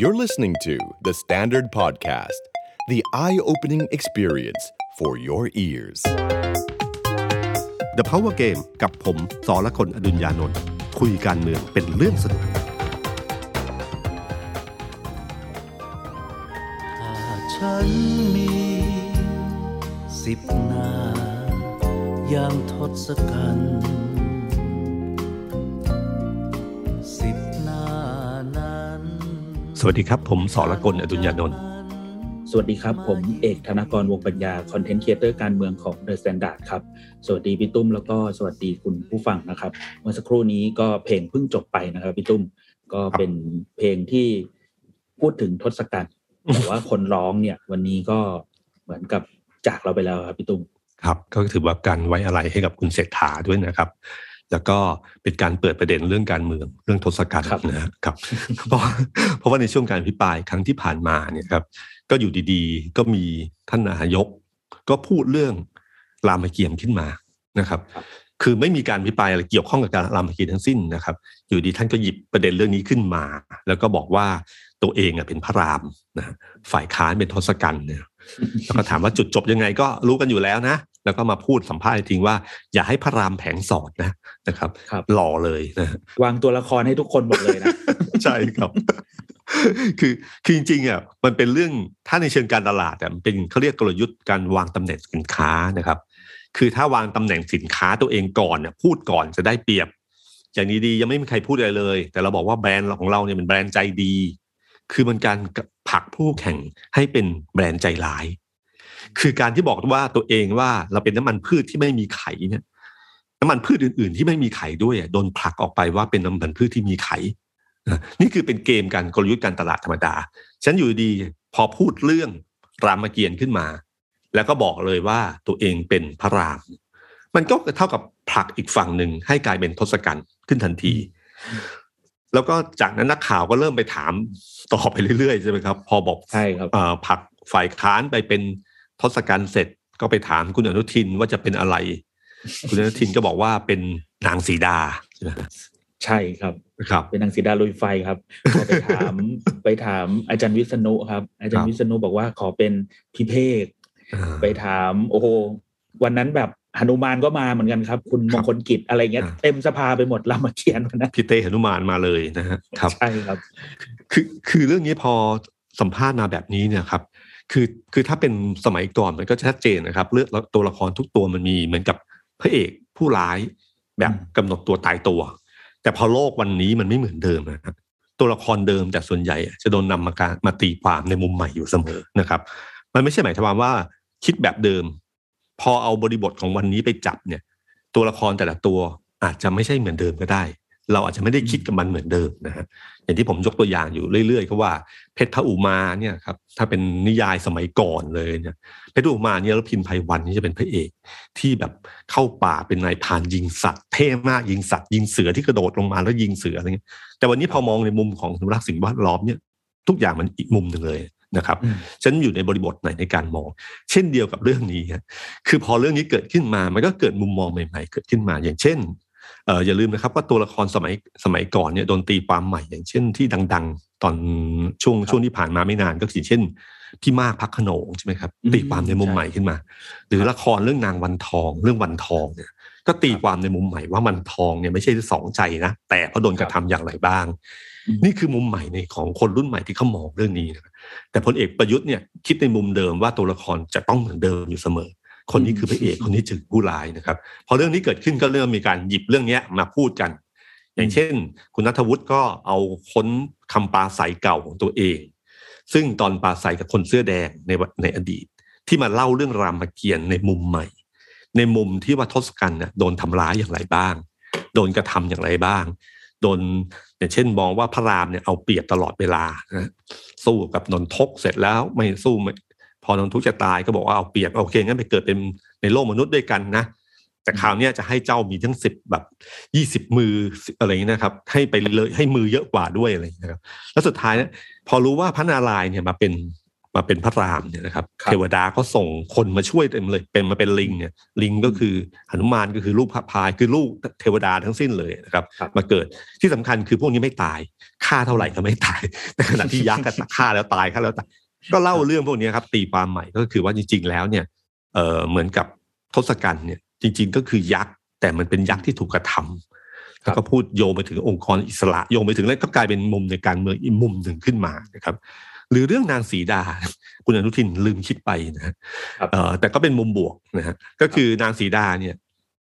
You're listening to The Standard Podcast, the eye opening experience for your ears. The Power Game กับผมสอละคนอดุญญานนท์คุยการเมืองเป็นเรื่องสนุกถ้าฉันมีสิบหน้าอย่างทศกัณฐ์ สวัสดีครับ ผมสอละคนอดุญญานนท์สวัสดีครับ ผมเอกธนกรวงษ์ปัญญา content creator การเมืองของ The Standard ครับ สวัสดีพี่ตุ้มแล้วก็สวัสดีคุณผู้ฟังนะครับ เมื่อสักครู่นี้ก็เพลงเพิ่งจบไปนะครับพี่ตุ้มก็เป็นเพลงที่พูดถึงทศกัณฐ์แต่ว่าคนร้องเนี่ย วันนี้ก็เหมือนกับจากเราไปแล้วครับพี่ตุ้มครับ ก็ถือว่าการไว้อาลัยให้กับคุณเศรษฐาด้วยนะครับ แล้วก็เป็นการเปิดประเด็นเรื่องการเมืองเรื่องทศกัณฐ์ครับนะครับเพราะว่าเพราะว่าในช่วงการพิปรายครั้งที่ผ่านมาเนี่ยครับ ก็อยู่ดีๆ ก็มีท่านนายก ก็พูดเรื่องรามเกียรติ์ขึ้นมานะครับ คือไม่มีการพิปรายอะไรเกี่ยวข้องกับการรามเกียรติ์ทั้งสิ้นนะครับ อยู่ดีท่านก็หยิบประเด็นเรื่องนี้ขึ้นมา แล้วก็บอกว่าตัวเองอะเป็นพระรามนะฝ่ายค้านเป็นทศกัณฐ์เนี่ยแล้วก็ถามว่าจุดจบยังไงก็รู้กันอยู่แล้วนะ แล้วก็มาพูดสัมภาษณ์จริงว่า อย่าให้พระรามแผงสอดนะนะครับครับหล่อเลยนะวางตัวละครให้ทุกคนหมดเลยนะ ใช่ครับคือคือจริงๆอะมันเป็นเรื่องถ้าในเชิงการตลาดอะมันเป็นเขาเรียกกลยุทธ์การวางตำแหน่งสินค้านะครับ คือถ้าวางตำแหน่งสินค้าตัวเองก่อนเนี่ยพูดก่อนจะได้เปรียบ อย่างนี้ดียังไม่มีใครพูดอะไรเลย แต่เราบอกว่าแบรนด์ของเราเนี่ยเป็นแบรนด์ใจดี คือมันการผลักผู้แข่งให้เป็นแบรนด์ใจร้าย คือการที่บอกว่าตัวเองว่าเราเป็นน้ำมันพืชที่ไม่มีไข่เนี่ยน้ำมันพืชอื่น ๆ ที่ไม่มีไข่ด้วยอะโดนผลักออกไปว่าเป็นน้ำมันพืชที่มีไข่นะนี่คือเป็นเกมการกลยุทธ์การตลาดธรรมดา ฉันอยู่ดีพอพูดเรื่องรามเกียรติ์ขึ้นมา แล้วก็บอกเลยว่าตัวเองเป็นพระราม มันก็เท่ากับผลักอีกฝั่งหนึ่งให้กลายเป็นทศกัณฐ์ขึ้นทันที แล้วก็จากนั้นนักข่าวก็เริ่มไปถามต่อไปเรื่อยๆใช่ไหมครับ พอบอกใช่ครับเอ่อผลักฝ่ายค้านไปเป็น ทศกัณฐ์เสร็จก็ไปถามคุณอนุทินว่าจะเป็นอะไร คุณอนุทินก็บอกว่าเป็นนางสีดาใช่ไหมใช่ครับครับ เป็นนางสีดาลุยไฟครับก็ไปถามไปถามอาจารย์วิษณุครับ อาจารครัย์บวิษณุบอกว่าขอเป็นพิเภกอ่าไปถามโอ้โหวันนั้นแบบหนุมานก็มาเหมือนกันครับ คุณคมรับงคลกิจอะไรเงี้ยอ่าเต็มสภาไปหมดรามเกียรติ์วันนั้นพี่เต้หนุมานมาเลยนะฮะครับใช่ครับ คือคือเรื่องนี้พอสัมภาษณ์มาแบบนี้เนี่ยครับ คือคือถ้าเป็นสมัยก่อนมันก็ชัดเจนนะครับเรื่องตัวละครทุกตัวมันมีเหมือนกับพระเอกผู้ร้ายแบบอืมกำหนดตัวตายตัว แต่พอโลกวันนี้มันไม่เหมือนเดิมนะครับตัวละครเดิมแต่ส่วนใหญ่จะโดนนำมาการมาตีความในมุมใหม่อยู่เสมอนะครับ มันไม่ใช่หมายความว่าคิดแบบเดิม พอเอาบริบทของวันนี้ไปจับเนี่ย ตัวละครแต่ละตัวอาจจะไม่ใช่เหมือนเดิมก็ได้ เราอาจจะไม่ได้คิดกับมันเหมือนเดิมนะฮะ อย่างที่ผมยกตัวอย่างอยู่เรื่อยๆก็ว่าเพชรพระอุมาเนี่ยครับถ้าเป็นนิยายสมัยก่อนเลยเนี่ยเพชรพระอุมาเนี่ยแล้วพินภัยวันนี่จะเป็นพระเอก ที่แบบเข้าป่าเป็นนายพานยิงสัตว์เท่มากยิงสัตว์ยิงเสือที่กระโดดลงมาแล้วยิงเสืออะไรเงี้ยแต่วันนี้พอมองในมุมของอนุรักษ์สิ่งแวดล้อมเนี่ยทุกอย่างมันอีกมุมหนึ่งเลยนะครับฉันอยู่ในบริบทไหนในการมอง เช่นเดียวกับเรื่องนี้ คือพอเรื่องนี้เกิดขึ้นมา มันก็เกิดมุมมองใหม่ ๆ เกิดขึ้นมา อย่างเช่น เอออย่าลืมนะครับว่าตัวละครสมัยสมัยก่อนเนี่ยโดนตีความใหม่อย่างเช่นที่ดัง ๆ ตอนช่วงช่วงที่ผ่านมาไม่นานก็คือเช่นพี่มากพักขนงใช่ไหมครับอืมตีความในมุมใช่ใหม่ขึ้นมา หรือละครเรื่องนางวันทอง เรื่องวันทองเนี่ยก็ตีความในมุมใหม่ว่ามันทองเนี่ยไม่ใช่สองใจนะแต่เขาโดนกระทำอย่างไรบ้างอืมนี่คือมุมใหม่ในของคนรุ่นใหม่ที่เขามองเรื่องนี้นะครับแต่พลเอกประยุทธ์เนี่ยคิดในมุมเดิมว่าตัวละครจะต้องเหมือนเดิมอยู่เสมอ คนนี้คือพระเอกคนนี้จึงผู้ร้ายนะครับ พอเรื่องนี้เกิดขึ้นก็เริ่มมีการหยิบเรื่องเนี้ยมาพูดกัน อย่างเช่น คุณนัทวุฒิก็เอาค้นคำปราศัยเก่าของตัวเอง ซึ่งตอนปราศัยกับคนเสื้อแดงในวันในอดีต ที่มาเล่าเรื่องรามเกียรติ์ในมุมใหม่ ในมุมที่ว่าทศกัณฐ์เนี่ยโดนทำร้ายอย่างไรบ้าง โดนกระทำอย่างไรบ้างโดนอย่างเช่นมองว่าพระรามเนี่ยเอาเปรียบตลอดเวลานะสู้กับนนทกเสร็จแล้วไม่สู้ไม่พ อนนทุกจะตายก็บอกว่าเอาเปรียบโอเคงั้นไปเกิดเป็นในโลกมนุษย์ด้วยกันนะ แต่คราวเนี้ยจะให้เจ้ามีทั้งสิบแบบยี่สิบมืออะไรอย่างนี้นะครับ ให้ไปเลยให้มือเยอะกว่าด้วยอะไรอย่างนี้นะครับ แล้วสุดท้ายเนี่ยพอรู้ว่าพระนารายณ์เนี่ยมาเป็นมาเป็นพระรามเนี่ยนะครับครับเทวดาก็ส่งคนมาช่วยเต็มเลย เป็นมาเป็นลิงเนี่ยลิงก็คือหนุมานก็คือลูกพระพายคือลูกเทวดาทั้งสิ้นเลยนะครับครับมาเกิดที่สำคัญคือพวกนี้ไม่ตายฆ่าเท่าไหร่ก็ไม่ตายในขณะที่ยักษ์ก็ฆ่าแล้วตายฆ่าแล้วตาย ก็เล่าเรื่องพวกนี้ครับ ตีความใหม่ก็คือว่าจริง ๆ แล้วเนี่ยเออเหมือนกับทศกัณฐ์เนี่ยจริง ๆ ก็คือยักษ์แต่มันเป็นยักษ์ที่ถูกกระทำแล้วก็พูดโยงไปถึงองค์กรอิสระโยงไปถึงแล้วก็กลายเป็นมุมในการเมืองอีกมุมหนึ่งขึ้นมานะครับ หรือเรื่องนางสีดา คุณอนุทินลืมคิดไปนะฮะครับเอ่อแต่ก็เป็นมุมบวกนะฮะก็คือนางสีดาเนี่ย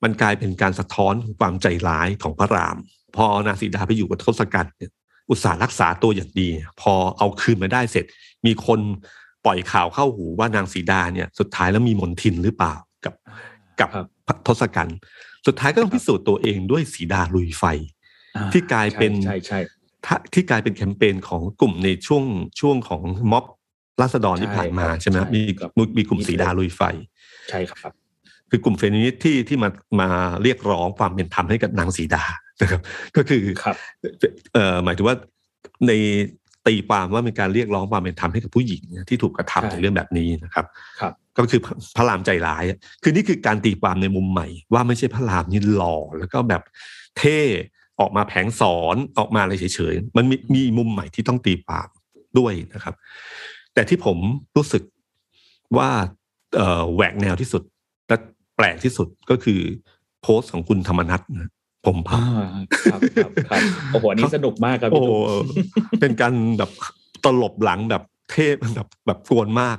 มันกลายเป็นการสะท้อนความใจร้ายของพระราม พอนางสีดาไปอยู่กับทศกัณฐ์เนี่ย อุตส่าห์รักษาตัวอย่างดี พอเอาคืนมาได้เสร็จ มีคนปล่อยข่าวเข้าหูว่านางสีดาเนี่ย สุดท้ายแล้วมีมนทินหรือเปล่ากับกับครับทศกัณฐ์สุดท้ายก็ต้องพิสูจน์ตัวเองด้วยสีดาลุยไฟอ่ที่กลายเป็นใช่ใช่ใช่ถ้าที่กลายเป็นแคมเปญของกลุ่มในช่วงช่วงของม็อบราษฎรที่ผ่านมาใช่ครับใช่ไหมครับใช่มีครับมีมีกลุ่มสีดาลุยไฟ ใช่ครับ คือกลุ่มเฟมินิสต์ที่ที่มามาเรียกร้องความเป็นธรรมให้กับนางสีดา นะครับ ก็คือครับเอ่อหมายถึงว่าในตีความว่าเป็นการเรียกร้องความเป็นธรรมให้กับผู้หญิงเนี่ยที่ถูกกระใช่ทำในเรื่องแบบนี้นะครับครับ ก็คือพระพระรามใจร้ายอะคือนี่คือการตีความในมุมใหม่ ว่าไม่ใช่พระรามนี่หล่อแล้วก็แบบเท่ออกมาแผงสอนออกมาอะไรเฉยๆ มันมีมีมุมใหม่ที่ต้องตีความด้วยนะครับ แต่ที่ผมรู้สึกว่าเอ่อแหวกแนวที่สุดและแปลกที่สุดก็คือโพสต์ของคุณธรรมนัทนะ ผมพัอ่าบครับครับครับโอ้โหอันนี้สนุกมากครับโอ้พี่โหตุ้มเป็นการแบบตลบหลังแบบเทพแบบแบบกวนมาก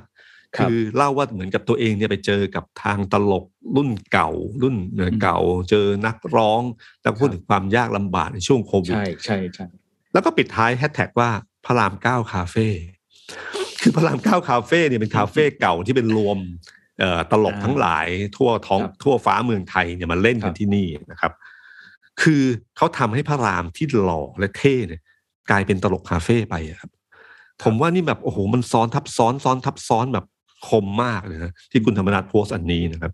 ครับคือเล่าว่าเหมือนกับตัวเองเนี่ยไปเจอกับทางตลกรุ่นเก่ารุ่นเก่า เจอนักร้องแล้วพูดถึงความยากลำบากในช่วงโควิดใช่ใช่ใช่แล้วก็ปิดท้ายแฮชแท็กว่าพระรามเก้าคาเฟ่คือพระรามเก้าคาเฟ่เนี่ยเป็นคาเฟ่เก่าที่เป็นรวมเอ่อตลกทั้งหลายทั่วท้องทั่วฟ้าเมืองไทยเนี่ยมาเล่นกันที่นี่นะครับ คือเขาทำให้พระรามที่หล่อและเท่เนี่ยกลายเป็นตลกคาเฟ่ไปครับ ผมว่านี่แบบโอ้โหมันซ้อนทับซ้อนซ้อนทับซ้อนแบบคมมากเลยนะที่คุณธรรมนัฐโพสต์อันนี้นะครับ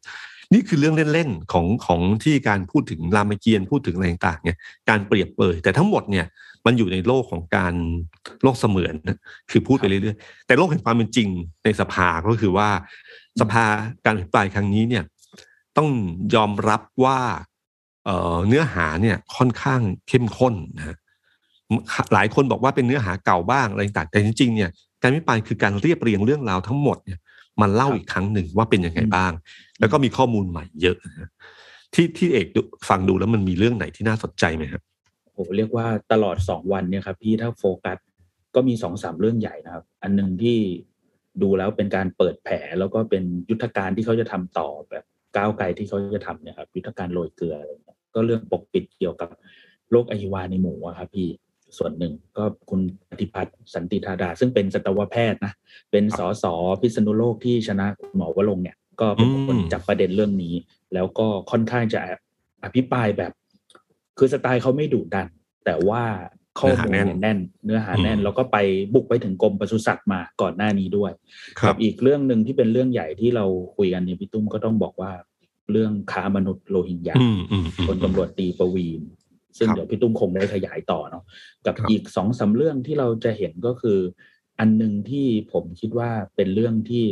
นี่คือเรื่องเล่นๆของของที่การพูดถึงรามเกียรติ์พูดถึงอะไรต่างๆเนี่ยการเปรียบเปยแต่ทั้งหมดเนี่ยมันอยู่ในโลกของการโลกเสมือนนะคือพูดไปเรื่อยๆ แต่โลกแห่งความเป็นจริงในสภาก็คือว่า สภาการอภิปรายครั้งนี้เนี่ย ต้องยอมรับว่า เอ่อเนื้อหาเนี่ยค่อนข้างเข้มข้นนะฮะหลายคนบอกว่าเป็นเนื้อหาเก่าบ้างอะไรต่างแต่จริงๆเนี่ยการอภิปรายคือการเรียบเรียงเรื่องราวทั้งหมดเนี่ยมันเล่าอีกครั้งหนึ่งว่าเป็นยังไงบ้าง แล้วก็มีข้อมูลใหม่เยอะนะฮะที่ที่เอกดูฟังดูแล้วมันมีเรื่องไหนที่น่าสนใจไหมครับโอ้โหเรียกว่าตลอดสองวันเนี่ยครับพี่ถ้าโฟกัสก็มีสองสามเรื่องใหญ่นะครับ อันหนึ่งที่ดูแล้วเป็นการเปิดแผลแล้วก็เป็นยุทธการที่เขาจะทำต่อแบบ ก้าวไกลที่เขาจะทำเนี่ยครับยุทธการโรยเกลืออะไรเงี้ยก็เรื่องปกปิดเกี่ยวกับโรคอหิวาในหมูอะครับพี่ส่วนหนึ่งก็คุณปฏิพัฒน์สันติธาดา ซึ่งเป็นสัตวแพทย์นะ เป็นสสพิษณุโลกที่ชนะคุณหมอวรงเนี่ย ก็เป็นคนจับประเด็นเรื่องนี้ แล้วก็ค่อนข้างจะอภิปรายแบบ คือสไตล์เขาไม่ดุดัน แต่ว่า ข้อมูลเนี่ยแน่น เนื้อหาแน่น แล้วก็ไปบุกไปถึงกรมปศุสัตว์มาก่อนหน้านี้ด้วยกับอีกเรื่องหนึ่งที่เป็นเรื่องใหญ่ที่เราคุยกันเนี่ยพี่ตุ้มก็ต้องบอกว่าเรื่องค้ามนุษย์โรฮิงญาอืมอืมอืมคนตำรวจตีประวีนซึ่งครับเดี๋ยวพี่ตุ้มคงได้ขยายต่อเนาะกับครับอีกสองสามเรื่องที่เราจะเห็นก็คือ อันหนึ่งที่ผมคิดว่าเป็นเรื่องที่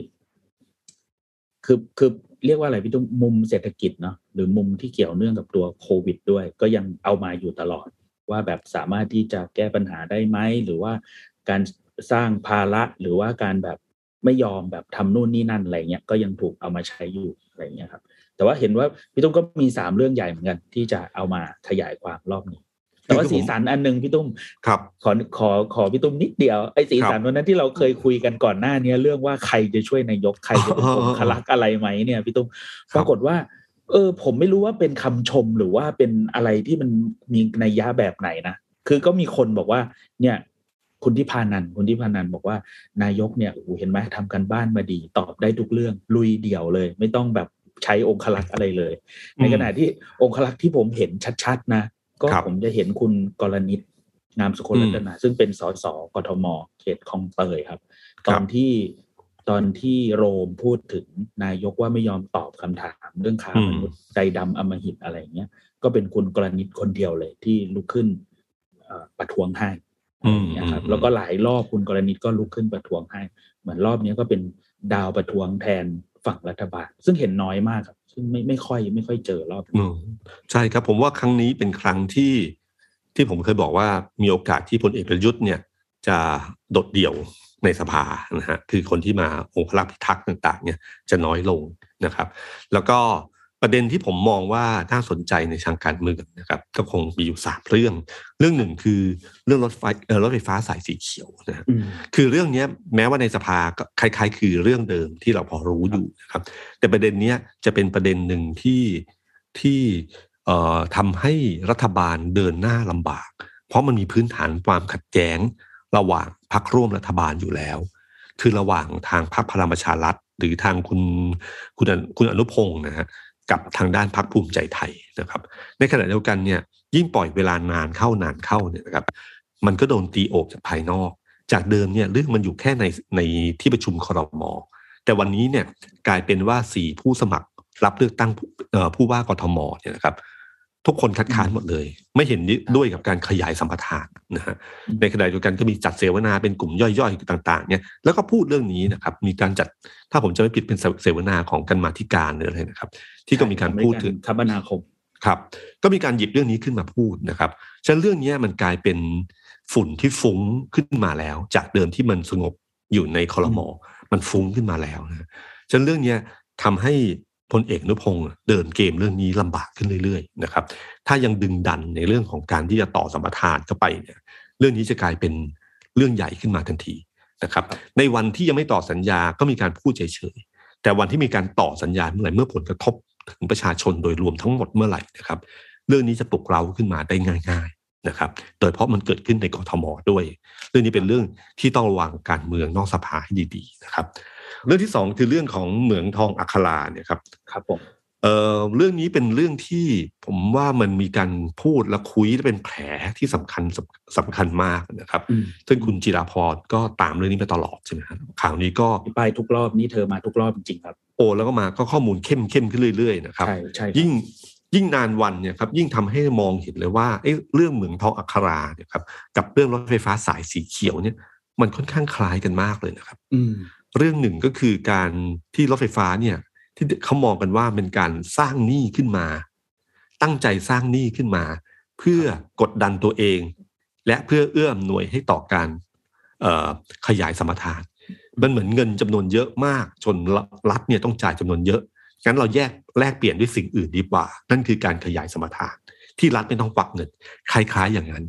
คือคือเรียกว่าอะไรพี่ตุ้มมุมเศรษฐกิจเนาะหรือมุมที่เกี่ยวเนื่องกับตัวโควิดด้วย ก็ยังเอามาอยู่ตลอด ว่าแบบสามารถที่จะแก้ปัญหาได้ไหมหรือว่าการสร้างภาระหรือว่าการแบบไม่ยอมแบบทำนู่นนี่นั่นอะไรเงี้ยก็ยังถูกเอามาใช้อยู่อะไรเงี้ยครับ แต่ว่าเห็นว่าพี่ตุ้มก็มีสามเรื่องใหญ่เหมือนกัน ที่จะเอามาขยายความรอบนี้แต่ว่าสีสันอันหนึ่งพี่ตุ้มครับขอขอขอพี่ตุ้มนิดเดียวไอ้สีสันครับวันนั้นที่เราเคยคุยกันก่อนหน้าเนี้ยเรื่องว่าใครจะช่วยนายกใครจะเป็นอ๋อองคลักษ์อะไรไหมเนี่ยพี่ตุ้มครับปรากฏว่า เออ ผมไม่รู้ว่าเป็นคำชมหรือว่าเป็นอะไรที่มันมีนัยยะแบบไหนนะคือก็มีคนบอกว่า เนี่ย คุณที่พานันท์คุณที่พานันท์บอกว่านายกเนี่ยโอ้โหเห็นไหมทำกันบ้านมาดี ตอบได้ทุกเรื่อง ลุยเดี่ยวเลย ไม่ต้องแบบใช้องคลักษ์อะไรเลย ในขณะที่องคลักษ์ที่ผมเห็นชัดๆ นะ ก็ครับผมจะเห็นคุณกรณิตงามสุคนรัตนาซึ่งเป็นสสกทมเขตคลองเตยครับครัตบอนที่ ตอนที่โรมพูดถึงนายกว่าไม่ยอมตอบคำถามเรื่องค้ามนุษย์ใจดำอำมหิตอะไรอย่างเงี้ยก็เป็นคุณกรณิตคนเดียวเลย ที่ลุกขึ้นเอ่อประท้วงให้อืมเนี่ยครับอืมแล้วก็หลายรอบคุณกรณิตก็ลุกขึ้นประท้วงให้ เหมือนรอบนี้ก็เป็นดาวประท้วงแทนฝั่งรัฐบาล ซึ่งเห็นน้อยมากครับ ซึ่งไม่ไม่ค่อยไม่ค่อยเจอรอบนี้อืมใช่ครับผมว่าครั้งนี้เป็นครั้งที่ที่ผมเคยบอกว่ามีโอกาสที่พลเอกประยุทธ์เนี่ยจะโดดเดี่ยว ในสภานะฮะคือคนที่มาองค์พระพิทักษ์ต่างๆเนี่ยจะน้อยลงนะครับ แล้วก็ประเด็นที่ผมมองว่าน่าสนใจในทางการเมืองนะครับก็คงมีอยู่สามเรื่อง เรื่องหนึ่งคือเรื่องรถไฟเอ่อรถไฟฟ้าสายสีเขียวนะฮะอืมคือเรื่องเนี้ยแม้ว่าในสภาก็คล้าย ๆ คือเรื่องเดิมที่เราพอรู้อยู่นะครับ แต่ประเด็นเนี้ยจะเป็นประเด็นหนึ่งที่ที่เอ่อทำให้รัฐบาลเดินหน้าลำบาก เพราะมันมีพื้นฐานความขัดแย้งระหว่าง พรรคร่วมรัฐบาลอยู่แล้ว คือระหว่างทางพรรคพลังประชารัฐ หรือทางคุณคุณคุณอนุพงศ์นะฮะกับทางด้านพรรคภูมิใจไทยนะครับ ในขณะเดียวกันเนี่ยยิ่งปล่อยเวลานานเข้านานเข้าเนี่ยนะครับมันก็โดนตีโอบจากภายนอก จากเดิมเนี่ยเรื่องมันอยู่แค่ในในที่ประชุมครมแต่วันนี้เนี่ยกลายเป็นว่าสี่ผู้สมัครรับเลือกตั้งผู้เอ่อผู้ว่ากทมเนี่ยนะครับ ทุกคนคัดค้านหมดเลย ไม่เห็นด้วยกับการขยายสัมปทานนะฮะอืมในขณะเดียวกันก็มีจัดเสวนาเป็นกลุ่มย่อยๆต่างๆเนี่ยแล้วก็พูดเรื่องนี้นะครับ มีการจัดถ้าผมจะไม่ผิดเป็นเสวนาของกันมาธิการหรืออะไรนะครับ ที่ก็มีการพูดถึงคมนาคมครับ ก็มีการหยิบเรื่องนี้ขึ้นมาพูดนะครับฉะนั้นเรื่องนี้มันกลายเป็นฝุ่นที่ฟุ้งขึ้นมาแล้ว จากเดิมที่มันสงบอยู่ในคอรมอมันฟุ้งขึ้นมาแล้วนะฉะนั้นเรื่องนี้ทำให้ พลเอกอนุพงศ์เดินเกมเรื่องนี้ลำบากขึ้นเรื่อยๆนะครับ ถ้ายังดึงดันในเรื่องของการที่จะต่อสัมปทานเข้าไปเนี่ยเรื่องนี้จะกลายเป็นเรื่องใหญ่ขึ้นมาทันทีนะครับ ในวันที่ยังไม่ต่อสัญญาก็มีการพูดเฉยๆแต่วันที่มีการต่อสัญญาเมื่อไหร่เมื่อผลกระทบถึงประชาชนโดยรวมทั้งหมดเมื่อไหร่นะครับ เรื่องนี้จะปลุกเราขึ้นมาได้ง่าย ๆนะครับโดยเฉพาะมันเกิดขึ้นในกทมด้วย เรื่องนี้เป็นเรื่องที่ต้องระวังการเมืองนอกสภาให้ดีๆนะครับ เรื่องที่สองคือเรื่องของเหมืองทองอัคราเนี่ยครับครับผมเอ่อเรื่องนี้เป็นเรื่องที่ผมว่ามันมีการพูดและคุยและเป็นแผลที่สำคัญสำสำคัญมากนะครับอืมซึ่งคุณจิราพรก็ตามเรื่องนี้มาตลอดใช่ไหมครับข่าวนี้ก็ไปทุกรอบนี่เธอมาทุกรอบจริงๆครับ โอ้แล้วก็มาก็ข้อมูลเข้มเข้มขึ้นเรื่อยๆนะครับใช่ใช่ครับยิ่งยิ่งนานวันเนี่ยครับยิ่งทำให้มองเห็นเลยว่าเอ้เรื่องเหมืองทองอัคราเนี่ยครับกับเรื่องรถไฟฟ้าสายสีเขียวเนี่ย มันค่อนข้างคล้ายกันมากเลยนะครับ อืม เรื่องหนึ่งก็คือการที่รถไฟฟ้าเนี่ย ที่เขามองกันว่าเป็นการสร้างหนี้ขึ้นมา ตั้งใจสร้างหนี้ขึ้นมา เพื่อกดดันตัวเอง และเพื่อเอื้ออำนวยให้ต่อการขยายสมรทานมันเหมือนเงินจำนวนเยอะมากจนรัฐเนี่ยต้องจ่ายจำนวนเยอะงั้นเราแยกแลกเปลี่ยนด้วยสิ่งอื่นดีกว่า นั่นคือการขยายสมรทาน ที่รัฐไม่ต้องควักเงินคล้ายๆอย่างนั้น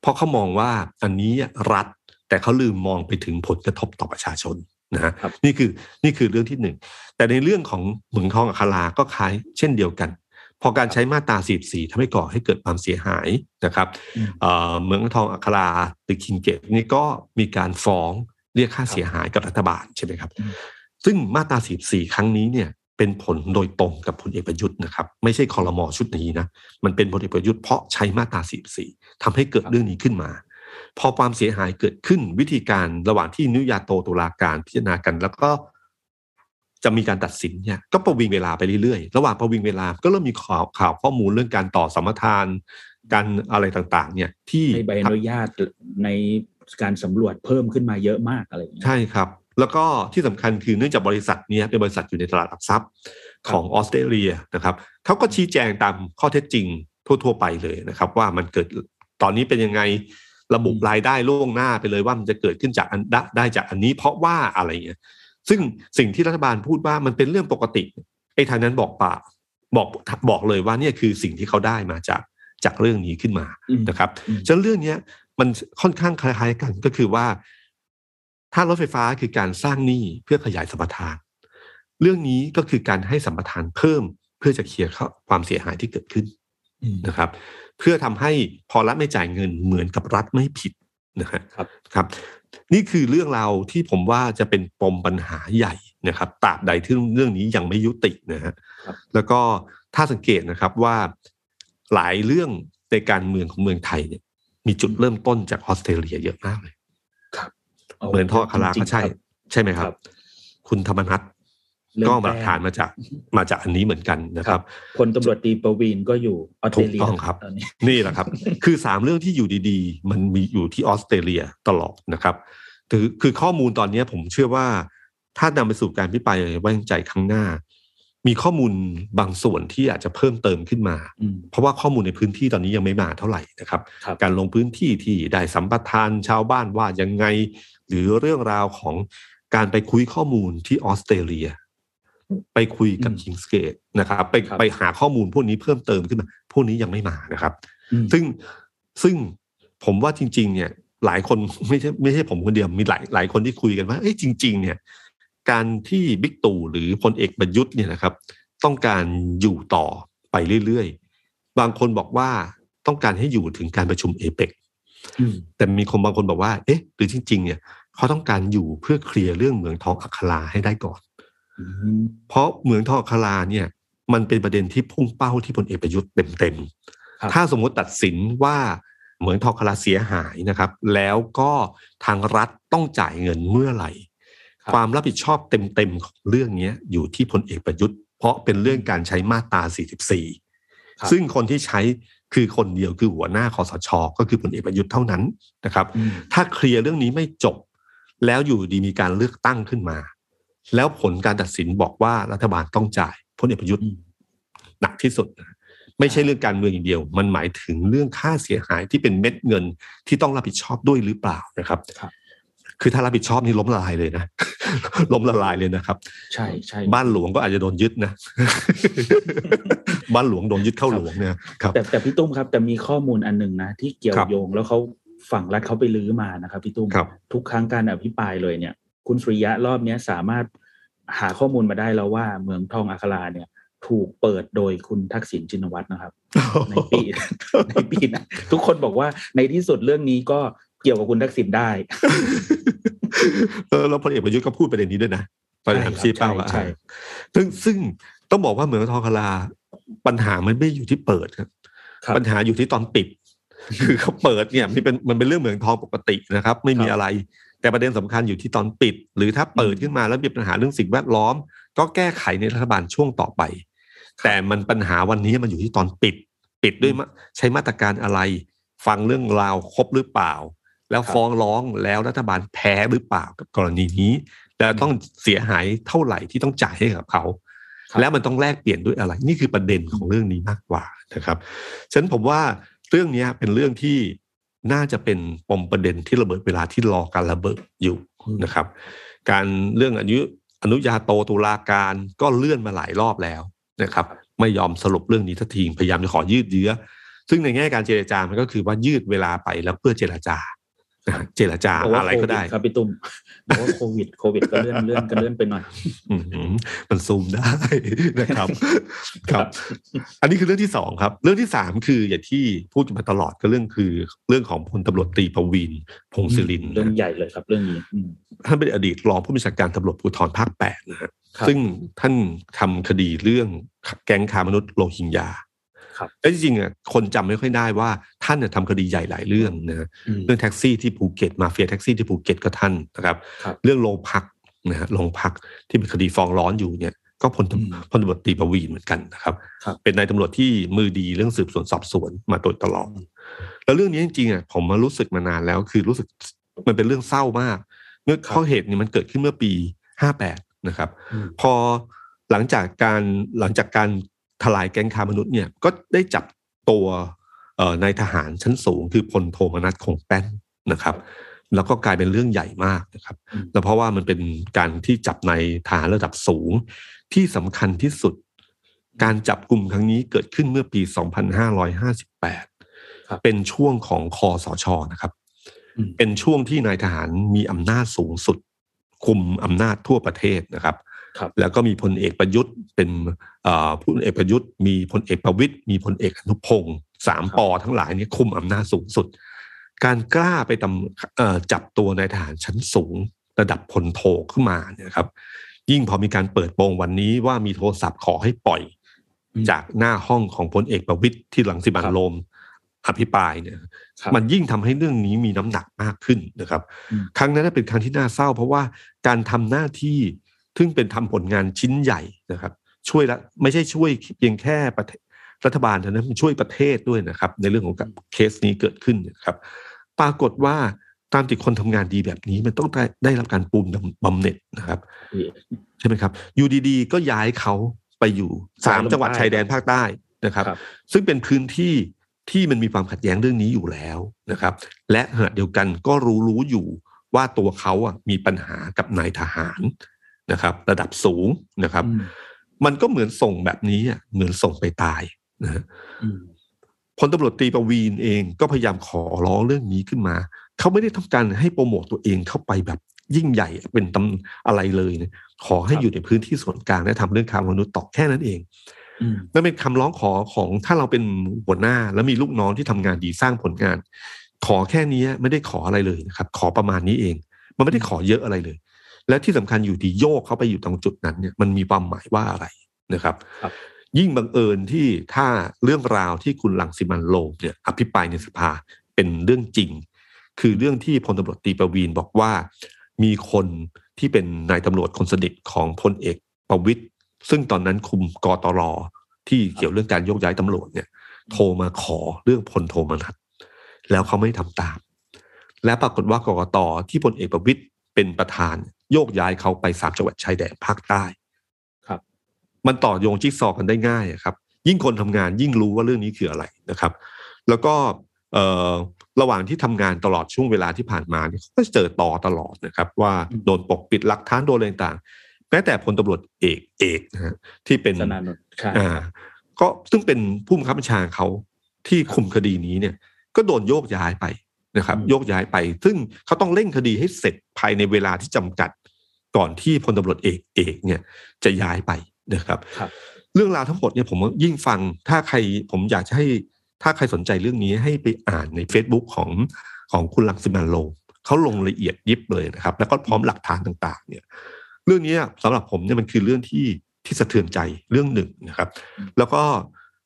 เพราะเขามองว่าอันนี้รัฐแต่เขาลืมมองไปถึงผลกระทบต่อประชาชน นะฮะครับนี่คือนี่คือเรื่องที่หนึ่งแต่ในเรื่องของเหมืองทองอัคราก็คล้ายเช่นเดียวกัน พอการใช้มาตรา44ทำให้ก่อให้เกิดความเสียหายนะครับอืมเอ่อเหมืองทองอัคราหรือคิงเกตนี่ก็มีการฟ้องเรียกค่าเสียหายกับรัฐบาลใช่ไหมครับอืมซึ่งมาตรา44ครั้งนี้เนี่ยเป็นผลโดยตรงกับพลเอกประยุทธ์นะครับ ไม่ใช่คอรมอชุดนี้นะมันเป็นพลเอกประยุทธ์เพราะใช้มาตรา44ทำให้เกิดเรื่องนี้ขึ้นมา พอความเสียหายเกิดขึ้นวิธีการระหว่างที่นุยาโตตุลาการพิจารณากัน แล้วก็จะมีการตัดสินเนี่ยก็ประวิงเวลาไปเรื่อยๆ ระหว่างประวิงเวลาก็เริ่มมีข่าวข่าวข้อมูลเรื่องการต่อสัมปทานการอะไรต่างๆ เนี่ยที่ให้ใบอนุญาตในการสำรวจเพิ่มขึ้นมาเยอะมากอะไรอย่างเงี้ยใช่ครับ แล้วก็ที่สำคัญคือเนื่องจากบริษัทเนี้ยเป็นบริษัทอยู่ในตลาดหลักทรัพย์ของออสเตรเลียนะครับเขาก็ชี้แจงตามข้อเท็จจริงทั่ว ๆ ไปเลยนะครับ ว่ามันเกิดตอนนี้เป็นยังไง ระบุอืมรายได้ล่วงหน้าไปเลยว่ามันจะเกิดขึ้นจากอันได้ได้จากอันนี้เพราะว่าอะไรเงี้ยซึ่งสิ่งที่รัฐบาลพูดว่ามันเป็นเรื่องปกติไอ้ทางนั้นบอกป่าบอกบอกเลยว่าเนี่ยคือสิ่งที่เขาได้มาจากจากเรื่องนี้ขึ้นมาอืมนะครับอืมฉะนั้นเรื่องเนี้ยมันค่อนข้างคล้ายๆกันก็คือว่า ถ้ารถไฟฟ้าคือการสร้างหนี้เพื่อขยายสัมปทาน เรื่องนี้ก็คือการให้สัมปทานเพิ่มเพื่อจะเคลียร์ความเสียหายที่เกิดขึ้นอืม นะครับ เพื่อทำให้พอรัฐไม่จ่ายเงินเหมือนกับรัฐไม่ผิดนะฮะครับครับ นี่คือเรื่องราวที่ผมว่าจะเป็นปมปัญหาใหญ่นะครับตราบใดที่เรื่องนี้ยังไม่ยุตินะฮะครับแล้วก็ถ้าสังเกตนะครับว่าหลายเรื่องในการเมืองของเมืองไทยเนี่ย มีจุดเริ่มต้นจากออสเตรเลียเยอะมากเลยเหมือนท่อคาราก็ใช่จริงๆครับใช่ไหมครับครับ คุณธรรมนัท เรื่องก็มาแป้งฐานมาจากมาจากอันนี้เหมือนกันนะครับพลตำรวจตรีประวีนก็อยู่ออสเตรเลียถูกต้องครับตอนนี้นี่แหละครับ คือสามเรื่องที่อยู่ดีๆ มันมีอยู่ที่ออสเตรเลียตลอดนะครับคือคือข้อมูลตอนนี้ผมเชื่อว่า ถ้านำไปสู่การพิปรายไว้วางใจครั้งหน้า มีข้อมูลบางส่วนที่อาจจะเพิ่มเติมขึ้นมาอืมเพราะว่าข้อมูลในพื้นที่ตอนนี้ยังไม่มาเท่าไหร่นะครับครับการลงพื้นที่ที่ได้สัมปทานชาวบ้านว่ายังไง หรือเรื่องราวของการไปคุยข้อมูลที่ออสเตรเลีย ไปคุยกับอืมคิงสเกตนะครับ ไปครับไปหาข้อมูลพวกนี้เพิ่มเติมขึ้นมา พวกนี้ยังไม่มานะครับอืมซึ่งซึ่งผมว่าจริง ๆ เนี่ย หลายคนไม่ใช่ไม่ใช่ผมคนเดียวมีหลายหลายคนที่คุยกันว่าเอ้ยจริง ๆ เนี่ย การที่บิ๊กตู่หรือพลเอกประยุทธ์เนี่ยนะครับ ต้องการอยู่ต่อไปเรื่อยๆ บางคนบอกว่าต้องการให้อยู่ถึงการประชุมเอเปกอืมแต่มีคนบางคนบอกว่า เอ๊ะ หรือจริง ๆ เนี่ยเขาต้องการอยู่เพื่อเคลียร์เรื่องเหมืองทองอัคราให้ได้ก่อนอืม เพราะเหมืองทองอัคราเนี่ย มันเป็นประเด็นที่พุ่งเป้าที่พลเอกประยุทธ์เต็มครับๆถ้าสมมติตัดสินว่าเหมืองทองอัคราเสียหายนะครับ แล้วก็ทางรัฐต้องจ่ายเงินเมื่อไหร่ครับความรับผิดชอบเต็มๆของเรื่องเนี้ยอยู่ที่พลเอกประยุทธ์ เพราะเป็นเรื่องการใช้มาตรา 44ครับซึ่งคนที่ใช้คือคนเดียวคือหัวหน้าคอสช ก็คือพลเอกประยุทธ์เท่านั้นนะครับอืมถ้าเคลียร์เรื่องนี้ไม่จบ แล้วอยู่ดีมีการเลือกตั้งขึ้นมา แล้วผลการตัดสินบอกว่ารัฐบาลต้องจ่ายพลเอกประยุทธ์อืมหนักที่สุดนะไม่ใช่เรื่องการเมืองอย่างเดียว มันหมายถึงเรื่องค่าเสียหายที่เป็นเม็ดเงินที่ต้องรับผิดชอบด้วยหรือเปล่านะครับครับคือถ้ารับผิดชอบนี่ล้มละลายเลยนะ ล้มละลายเลยนะครับ ใช่ใช่บ้านหลวงก็อาจจะโดนยึดนะ บ้านหลวงโดนยึดเข้าหลวงเนี่ยครับแต่แต่พี่ตุ้มครับ แต่มีข้อมูลอันหนึ่งนะ ที่เกี่ยวครับโยงแล้วเขาฝั่งรัฐเขาไปลื้อมานะครับพี่ตุ้มครับทุกครั้งการอภิปรายเลยเนี่ย คุณสุริยะรอบเนี้ยสามารถหาข้อมูลมาได้แล้วว่าเมืองทองอัคราเนี่ย ถูกเปิดโดยคุณทักษิณชินวัตรนะครับ ในปีในปีนะทุกคนบอกว่าในที่สุดเรื่องนี้ก็เกี่ยวกับคุณทักษิณได้เออแล้วพลเอกประยุทธ์ก็พูดประเด็นนี้ด้วยนะประเด็นใช่ครับชี้เป้าอะใช่ซึ่งซึ่งต้องบอกว่าเหมืองทองคลาปัญหามันไม่อยู่ที่เปิดครับครับ ปัญหาอยู่ที่ตอนปิด คือเขาเปิดเนี่ยมันเป็นมันเป็นเรื่องเหมืองทองปกตินะครับ ไม่มีครับอะไร แต่ประเด็นสำคัญอยู่ที่ตอนปิด หรือถ้าเปิดขึ้นมาแล้วมีปัญหาเรื่องสิ่งแวดล้อม ก็แก้ไขในรัฐบาลช่วงต่อไป แต่มันปัญหาวันนี้มันอยู่ที่ตอนปิด ปิดด้วยมะใช้มาตรการอะไร ฟังเรื่องราวครบหรือเปล่า แล้วครับฟ้องร้องแล้วรัฐบาลแพ้หรือเปล่ากับกรณีนี้แล้วต้องเสียหายเท่าไหร่ที่ต้องจ่ายให้กับเขาครับแล้วมันต้องแลกเปลี่ยนด้วยอะไร นี่คือประเด็นของเรื่องนี้มากกว่านะครับฉะนั้นผมว่าเรื่องเนี้ยเป็นเรื่องที่ น่าจะเป็นปมประเด็นที่ระเบิดเวลาที่รอการระเบิดอยู่นะครับ การเรื่องอนุอนุญาโตตุลาการก็เลื่อนมาหลายรอบแล้วนะครับ ไม่ยอมสรุปเรื่องนี้ทันทีพยายามจะขอยืดเยื้อ ซึ่งในแง่การเจรจามันก็คือว่ายืดเวลาไปแล้วเพื่อเจรจานะฮะ เจรจาบอกว่าอะไรก็ได้โควิครับพี่ตุ้มบอกว่าโควิด โควิดก็เลื่อนเลื่อนก็เลื่อนไปหน่อยอืมมันซูมได้นะครับ ครับ อันนี้คือเรื่องที่สองครับ เรื่องที่สามคืออย่างที่พูดมาตลอดก็เรื่องคือเรื่องของพลตำรวจตรีปวีณ พงศ์สิรินทร์เรื่องนะใหญ่เลยครับ เรื่องนี้อืมท่านเป็นอดีตรองผู้บัญชาการตำรวจภูธรภาคแปดนะฮะครับซึ่งท่านทำคดีเรื่องแก๊งค้ามนุษย์โรฮิงญา ครับแล้วจริงๆอะคนจำไม่ค่อยได้ว่าท่านเนี่ยทำคดีใหญ่หลายเรื่องนะฮะอืมเรื่องแท็กซี่ที่ภูเก็ตมาเฟียแท็กซี่ที่ภูเก็ตก็ท่านนะครับครับ เรื่องโรงพักนะฮะโรงพักที่เป็นคดีฟ้องร้อนอยู่เนี่ย ก็พลตำอืมพลตำรวจตรีประวีนเหมือนกันนะครับครับ เป็นนายตำรวจที่มือดีเรื่องสืบสวนสอบสวนมาโดยตลอดแล้วเรื่องนี้จริงๆอะผมมารู้สึกมานานแล้วคือรู้สึกมันเป็นเรื่องเศร้ามากเมื่อครับข้อเหตุนี้มันเกิดขึ้นเมื่อปีห้าแปดนะครับอืมพอหลังจากการหลังจากการ ทลายแก๊งค้ามนุษย์เนี่ยก็ได้จับตัวเอ่อนายทหารชั้นสูง คือพลโทมนัสคงแป้นนะครับ แล้วก็กลายเป็นเรื่องใหญ่มากนะครับอืมแล้วเพราะว่ามันเป็นการที่จับในายทหารระดับสูงที่สำคัญที่สุด การจับกลุ่มครั้งนี้เกิดขึ้นเมื่อปี 2558ครับเป็นช่วงของคอสชนะครับอืมเป็นช่วงที่นายทหารมีอำนาจสูงสุด คุมอำนาจทั่วประเทศนะครับครับ แล้วก็มีพลเอกประยุทธ์เป็นเอ่อพลเอกประยุทธ์ มีพลเอกประวิตยมีพลเอกอนุพงศ์สามปอทั้งหลายเนี่ยคุมอำนาจสูงสุด การกล้าไปตำเอ่อจับตัวนายทหารชั้นสูงระดับพลโทขึ้นมาเนี่ยครับ ยิ่งพอมีการเปิดโปงวันนี้ว่ามีโทรศัพท์ขอให้ปล่อยอืมจากหน้าห้องของพลเอกประวิตยที่หลังสิบันครับโรมอภิปรายเนี่ยครับมันยิ่งทำให้เรื่องนี้มีน้ำหนักมากขึ้นนะครับอืมครั้งนั้นเป็นครั้งที่น่าเศร้า เพราะว่าการทำหน้าที่ ซึ่งเป็นทำผลงานชิ้นใหญ่นะครับ ช่วยละไม่ใช่ช่วยเพียงแค่ประเทศรัฐบาลเท่านั้นมันช่วยประเทศด้วยนะครับ ในเรื่องของกับเคสนี้เกิดขึ้นนะครับ ปรากฏว่าตามติดคนทำงานดีแบบนี้มันต้องได้ได้รับการปูนบำเหน็จนะครับ ใช่ไหมครับอยู่ดีๆก็ย้ายเขาไปอยู่สามจังหวัดชายแดนภาคใต้นะครับครับ ซึ่งเป็นพื้นที่ที่มันมีความขัดแย้งเรื่องนี้อยู่แล้วนะครับ และขณะเดียวกันก็รู้รู้อยู่ว่าตัวเขาอะมีปัญหากับนายทหาร นะครับ ระดับสูงนะครับอืมมันก็เหมือนส่งแบบนี้อะเหมือนส่งไปตายนะฮะอืมพลตำรวจตรีประวีนเองก็พยายามขอร้องเรื่องนี้ขึ้นมา เขาไม่ได้ต้องการให้โปรโมตตัวเองเข้าไปแบบยิ่งใหญ่เป็นตำอะไรเลยนะขอให้ครับอยู่ในพื้นที่ส่วนกลางและทำเรื่องค้ามนุษย์ต่อแค่นั้นเองอืมนั่นเป็นคำร้องขอของถ้าเราเป็นหัวหน้า แล้วมีลูกน้องที่ทำงานดีสร้างผลงาน ขอแค่นี้ไม่ได้ขออะไรเลยนะครับ ขอประมาณนี้เอง มันไม่ได้ขอเยอะอะไรเลย และที่สำคัญอยู่ที่โยกเขาไปอยู่ตรงจุดนั้นเนี่ยมันมีความหมายว่าอะไรนะครับครับยิ่งบังเอิญที่ถ้าเรื่องราวที่คุณลังสิมันต์โรมเนี่ยอภิปรายในสภาเป็นเรื่องจริง คือเรื่องที่พลตำรวจตรีประวีนบอกว่ามีคนที่เป็นนายตำรวจคนสนิทของพลเอกประวิตยซึ่งตอนนั้นคุมกตรที่เกี่ยวเรื่องการโยกย้ายตำรวจเนี่ย โทรมาขอเรื่องพลโทมนัสแล้วเขาไม่ทำตาม และปรากฏว่ากกตที่พลเอกประวิตยเป็นประธาน โยกย้ายเขาไปสามจังหวัดชายแดนภาคใต้ครับ มันต่อโยงจิ๊กซอว์กันได้ง่ายอะครับ ยิ่งคนทำงานยิ่งรู้ว่าเรื่องนี้คืออะไรนะครับ แล้วก็เอ่อระหว่างที่ทำงานตลอดช่วงเวลาที่ผ่านมาเนี่ยก็เจอต่อตลอดนะครับ ว่าอืมโดนปกปิดหลักฐานโดนอะไรต่างๆแม้แต่พลตำรวจเอกเอกนะฮะที่เป็นสนานนท์ใช่อ่าก็ซึ่งเป็นผู้บังคับบัญชาเขาที่คุมคดีนี้เนี่ย ก็โดนโยกย้ายไป นะครับอืมโยกย้ายไป ซึ่งเขาต้องเร่งคดีให้เสร็จภายในเวลาที่จำกัดก่อนที่พลตำรวจเอกเอกเนี่ยจะย้ายไปนะครับครับเรื่องราวทั้งหมดเนี่ยผมยิ่งฟังถ้าใครผมอยากจะให้ถ้าใครสนใจเรื่องนี้ให้ไปอ่านใน Facebook ของของคุณลังสิมันต์โรมเขาลงละเอียดยิบเลยนะครับ แล้วก็พร้อมหลักฐานต่างๆ เนี่ย เรื่องนี้สำหรับผมเนี่ยมันคือเรื่องที่ที่สะเทือนใจเรื่องหนึ่งนะครับ แล้วก็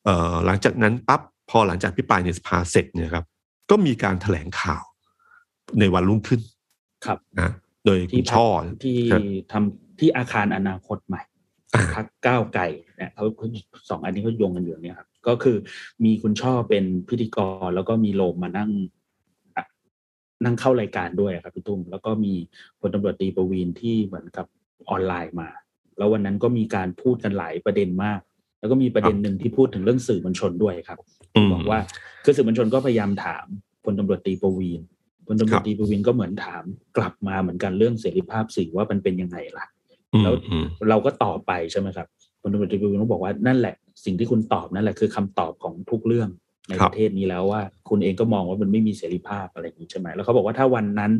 เอ่อหลังจากนั้นปั๊บพอหลังจากพิปรายในสภาเสร็จเนี่ยครับ ก็มีการแถลงข่าวในวันรุ่งขึ้นครับนะโดยคุที่ณช่อที่ครับทำที่อาคารอนาคตใหม่อ่าพักก้าวไก่เนี่ยเขาเขาสองอันนี้เขาโยงกันอยู่เนี่ยครับ ก็คือมีคุณช่อเป็นพิธีกร แล้วก็มีโลมมานั่งอะนั่งเข้ารายการด้วยครับพี่ตุ้มแล้วก็มีพลตำรวจตรีประวีนที่เหมือนกับออนไลน์มา แล้ววันนั้นก็มีการพูดกันหลายประเด็นมาก แล้วก็มีประเด็นหนึ่งที่พูดถึงเรื่องสื่อมวลชนด้วยครับมบอกว่าคือสื่อมวลชนก็พยายามถามพลตำรวจตรีประวีนพลตำรควรัจบตรีประวีนก็เหมือนถามกลับมาเหมือนกันเรื่องเสรีภาพสื่อว่ามันเป็นยังไงล่ะอืมแล้วอืมเราก็ตอบไปใช่ไหมครับพลตำรวจตรีประวินก็บอกว่านั่นแหละ สิ่งที่คุณตอบนั่นแหละคือคำตอบของทุกเรื่องในครัปบระเทศนี้แล้วว่า คุณเองก็มองว่ามันไม่มีเสรีภาพอะไรอย่างนี้ใช่ไหมแล้วเขาบอกว่าถ้าวันนั้น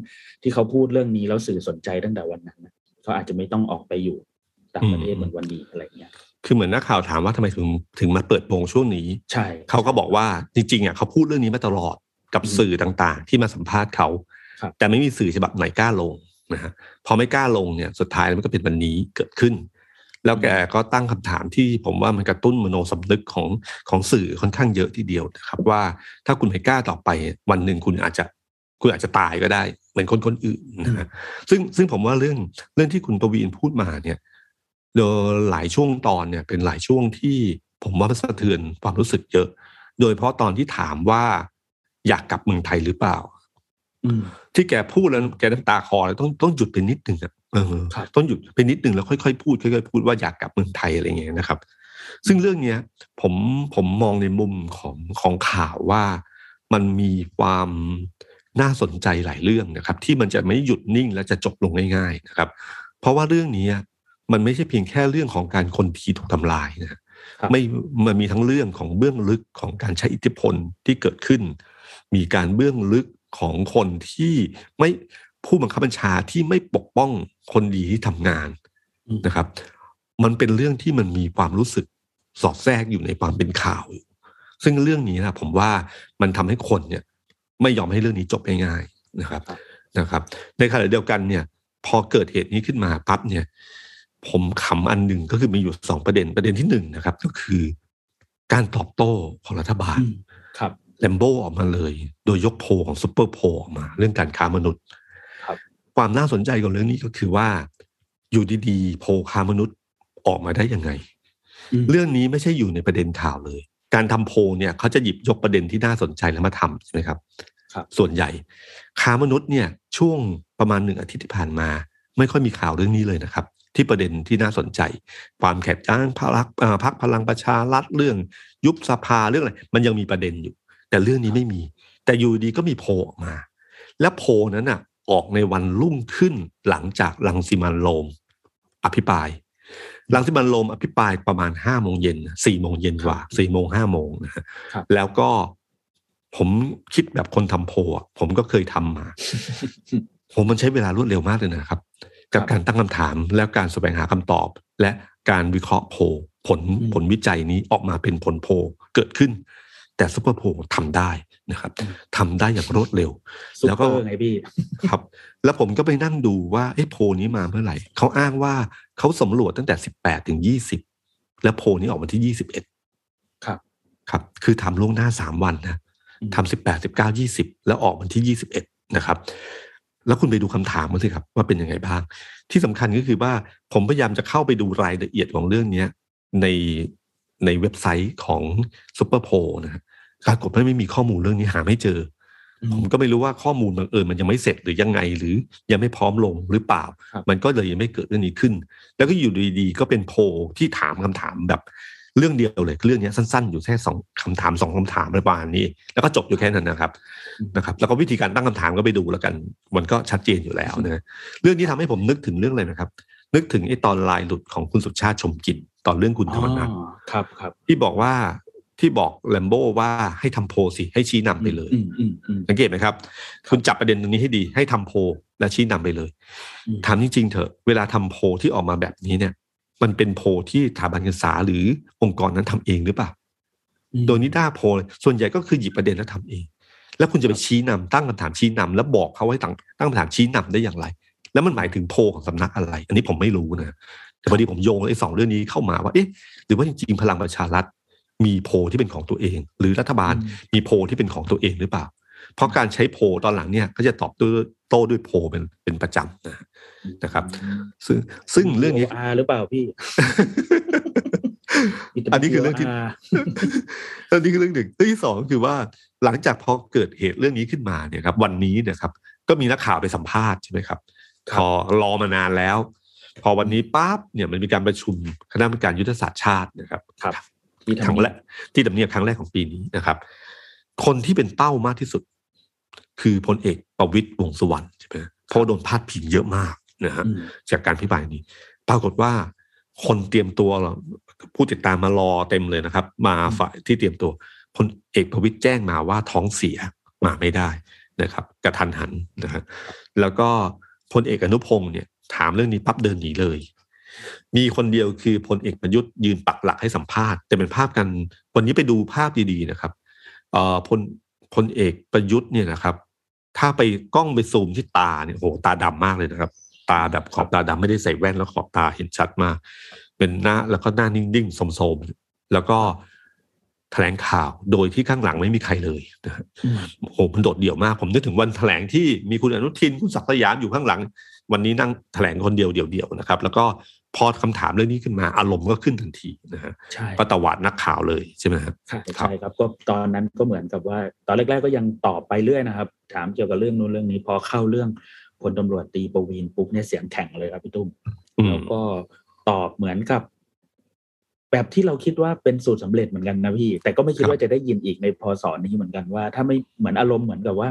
ที่เขาพูดเรื่องนี้แล้วสื่อสนใจตั้งแต่วันนั้นนะเขาอาจจะไม่ต้องออกไปอยู่ต่างประเทศเหมือนวันนี้อะไรอย่างเงี้ย คือเหมือนนักข่าวถามว่าทำไมถึงถึงมาเปิดโปงช่วงนี้ ใช่ เขาก็บอกว่าจริงๆอะเขาพูดเรื่องนี้มาตลอดกับอืมสื่อต่างๆ ที่มาสัมภาษณ์เขาครับแต่ไม่มีสื่อฉบับไหนกล้าลงนะฮะพอไม่กล้าลงเนี่ยสุดท้ายมันก็เป็นวันนี้เกิดขึ้น แล้วแกก็ตั้งคำถามที่ผมว่ามันกระตุ้นมโนสำนึกของของสื่อค่อนข้างเยอะทีเดียวนะครับ ว่าถ้าคุณไม่กล้าต่อไปวันหนึ่งคุณอาจจะคุณอาจจะตายก็ได้ เหมือนคนคนอื่นนะฮะซึ่งซึ่งผมว่าเรื่องเรื่องที่คุณประวีนพูดมาเนี่ย โดยหลายช่วงตอนเนี่ยเป็นหลายช่วงที่ผมว่ามันสะเทือนความรู้สึกเยอะ โดยเฉพาะตอนที่ถามว่าอยากกลับเมืองไทยหรือเปล่าอืมที่แกพูดแล้วแกน้ำตาคลอเลยต้องต้องหยุดไปนิดหนึ่งอะเออครับต้องหยุดไปนิดหนึ่งแล้วค่อยๆพูดค่อยๆพูดว่าอยากกลับเมืองไทยอะไรเงี้ยนะครับ ซึ่งเรื่องเนี้ย ผมผมมองในมุมของของข่าวว่ามันมีความน่าสนใจหลายเรื่องนะครับ ที่มันจะไม่หยุดนิ่งและจะจบลงง่าย ๆ นะครับ เพราะว่าเรื่องนี้ มันไม่ใช่เพียงแค่เรื่องของการคนทีถูกทำลายนะครับไม่มันมีทั้งเรื่องของเบื้องลึกของการใช้อิทธิพลที่เกิดขึ้น มีการเบื้องลึกของคนที่ไม่ผู้บังคับบัญชาที่ไม่ปกป้องคนดีที่ทำงานอืมนะครับ มันเป็นเรื่องที่มันมีความรู้สึกสอดแทรกอยู่ในความเป็นข่าวอยู่ซึ่งเรื่องนี้นะผมว่ามันทำให้คนเนี่ย ไม่ยอมให้เรื่องนี้จบง่ายๆนะครับครับนะครับ ในขณะเดียวกันเนี่ย พอเกิดเหตุนี้ขึ้นมาปั๊บเนี่ย ผมขำอันหนึ่งก็คือมีอยู่สองประเด็นประเด็นที่หนึ่งนะครับ ก็คือ การตอบโต้ของรัฐบาลอืมครับแลมโบออกมาเลย โดยยกโพลของซูเปอร์โพลออกมา เรื่องการค้ามนุษย์ครับ ความน่าสนใจของเรื่องนี้ก็คือว่า อยู่ดีๆโพลค้ามนุษย์ออกมาได้ยังไงอืมเรื่องนี้ไม่ใช่อยู่ในประเด็นข่าวเลย การทำโพลเนี่ยเขาจะหยิบยกประเด็นที่น่าสนใจแล้วมาทำใช่ไหมครับครับ ส่วนใหญ่ ค้ามนุษย์เนี่ย ช่วงประมาณหนึ่งอาทิตย์ที่ผ่านมา ไม่ค่อยมีข่าวเรื่องนี้เลยนะครับ ที่ประเด็นที่น่าสนใจ ความแข็งแย้งพรรคเอ่อพรรคพลังประชารัฐเรื่องยุบสภาเรื่องอะไรมันยังมีประเด็นอยู่ แต่เรื่องนี้ไม่มี แต่อยู่ดีก็มีโพลออกมา และโพลนั้นน่ะออกในวันรุ่งขึ้นหลังจากลังสิมันโรมอภิปรายลังสิมันโรมอภิปรายประมาณห้าโมงเย็นสี่โมงเย็นกว่าสี่โมงห้าโมงนะฮะครับแล้วก็ผมคิดแบบคนทำโพลอะผมก็เคยทำมา ผมมันใช้เวลารวดเร็วมากเลยนะครับ กับครับการตั้งคำถามแล้วการแสวงหาคำตอบ และการวิเคราะห์โพลผลอืมผลวิจัยนี้ออกมาเป็นผลโพลเกิดขึ้น แต่ซุปเปอร์โพลทำได้นะครับทำได้อย่างรวดเร็วซุปแล้วเปก็อร์ไงพี่ครับ แล้วผมก็ไปนั่งดูว่าไอ้โพลนี้มาเมื่อไหร่เขาอ้างว่าเขาสำรวจตั้งแต่สิบแปดถึงยี่สิบแล้วโพลนี้ออกมาที่ยี่สิบเอ็ดครับ ครับ คือทำล่วงหน้าสามวันนะอืมทำสิบแปดสิบเก้ายี่สิบแล้วออกวันที่ยี่สิบเอ็ดนะครับ แล้วคุณไปดูคำถามมาสิครับว่าเป็นยังไงบ้าง ที่สำคัญก็คือว่าผมพยายามจะเข้าไปดูรายละเอียดของเรื่องเนี้ยในในเว็บไซต์ของซูเปอร์โพนะฮะปรากฏว่าไม่มีข้อมูลเรื่องนี้หาไม่เจออืมผมก็ไม่รู้ว่าข้อมูลบังเอิญมันยังไม่เสร็จหรือยังไงหรือยังไม่พร้อมลงหรือเปล่าครับมันก็เลยยังไม่เกิดเรื่องนี้ขึ้น แล้วก็อยู่ดีๆก็เป็นโพลที่ถามคำถามแบบ เรื่องเดียวเลยเรื่องเนี้ยสั้นๆ อยู่แค่สองคำถามสองคำถามประมาณนี้ แล้วก็จบอยู่แค่นั้นนะครับนะครับ แล้วก็วิธีการตั้งคำถามก็ไปดูแล้วกัน มันก็ชัดเจนอยู่แล้วนะเรื่องนี้ทำให้ผมนึกถึงเรื่องอะไรนะครับ นึกถึงไอ้ตอนลายหลุดของคุณสุชาติชมกลินตอนเรื่องคุณธรรมนัฐอ๋อครับครับ ที่บอกว่าที่บอกแลมโบ้ว่าให้ทำโพลสิให้ชี้นำไปเลยอืมอืมอืมสังเกตไหมครับ คุณจับประเด็นตรงนี้ให้ดี ให้ทำโพลและชี้นำไปเลยอืมถามจริงๆเถอะเวลาทำโพลที่ออกมาแบบนี้เนี่ย มันเป็นโพลที่สถาบันการศึกษาหรือองค์กรนั้นทำเองหรือเปล่าอืมโดยนิด้าโพลส่วนใหญ่ก็คือหยิบประเด็นแล้วทำเอง แล้วคุณจะไปชี้นำตั้งคำถามชี้นำแล้วบอกเขาให้ตั้งตั้งคำถามชี้นำได้อย่างไร แล้วมันหมายถึงโพลของสำนักอะไร อันนี้ผมไม่รู้นะแต่พอดีผมโยงไอ้สองเรื่องนี้เข้ามาว่าเอ๊ะหรือว่าจริงๆพลังประชารัฐมีโพลที่เป็นของตัวเอง หรือรัฐบาลอืมมีโพลที่เป็นของตัวเองหรือเปล่า เพราะการใช้โพลตอนหลังเนี่ยก็จะตอบด้วย โต้ด้วยโพลเป็นเป็นประจำนะนะครับ ซึ่งซึ่งเรื่องนี้อาหรือเปล่าพี่ อันนี้คือเรื่องที่ VOR อันนี้คือเรื่องหนึ่งเรื่องที่สองก็คือว่าหลังจากพอเกิดเหตุเรื่องนี้ขึ้นมาเนี่ยครับ วันนี้เนะครับ ก็มีนักข่าวไปสัมภาษณ์ใช่ไหมครับครับพอรอมานานแล้ว พอวันนี้ปั๊บเนี่ยมันมีการประชุมคณะกรรมการยุทธศาสตร์ชาตินะครับครับที่ครั้งทำแรกที่ดำเนียบครั้งแรกของปีนี้นะครับ คนที่เป็นเป้ามากที่สุด คือพลเอกประวิตยวงษ์สุวรรณใช่ไหมเพราะว่าโดนพาดพิงเยอะมากนะฮะอืมจากการพิพายนี้ ปรากฏว่าคนเตรียมตัวเราผู้ติดตามมารอเต็มเลยนะครับ มาฝ่ายที่เตรียมตัวพลเอกประวิตยแจ้งมาว่าท้องเสียมาไม่ได้นะครับกระทันหันนะฮะแล้วก็พลเอกอนุพงศ์เนี่ยถามเรื่องนี้ปั๊บเดินหนีเลย มีคนเดียวคือพลเอกประยุทธ์ยืนปักหลักให้สัมภาษณ์ แต่เป็นภาพกันวันนี้ไปดูภาพดีๆนะครับเอ่อพล พลเอกประยุทธ์เนี่ยนะครับ ถ้าไปกล้องไปซูมที่ตาเนี่ยโหตาดำมากเลยนะครับ ตาแบบขอบตาดำไม่ได้ใส่แว่นแล้วขอบตาเห็นชัดมาก เป็นหน้าแล้วก็หน้านิ่งๆสมๆแล้วก็แถลงข่าวโดยที่ข้างหลังไม่มีใครเลยนะฮะอืมโอ้โหมันโดดเดี่ยวมาก ผมนึกถึงวันแถลงที่มีคุณอนุทินคุณศักดิ์สยามอยู่ข้างหลัง วันนี้นั่งแถลงคนเดียวเดี่ยวๆนะครับ แล้วก็ พอคำถามเรื่องนี้ขึ้นมาอารมณ์ก็ขึ้นทันทีนะฮะใช่ก็ตวาดนักข่าวเลยใช่ไหมครับใช่ครับใช่ครับก็ตอนนั้นก็เหมือนกับว่า ตอนแรก ๆ ก็ยังตอบไปเรื่อยนะครับ ถามเกี่ยวกับเรื่องนู้นเรื่องนี้ พอเข้าเรื่องพลตำรวจตีประวีนปุ๊บเนี่ยเสียงแข็งเลยครับพี่ตุ้มอืมแล้วก็ตอบเหมือนกับ แบบที่เราคิดว่าเป็นสูตรสำเร็จเหมือนกันนะพี่ แต่ก็ไม่คิดว่าจะได้ยินอีกในพศนี้เหมือนกันว่า ถ้าไม่เหมือนอารมณ์เหมือนกับว่า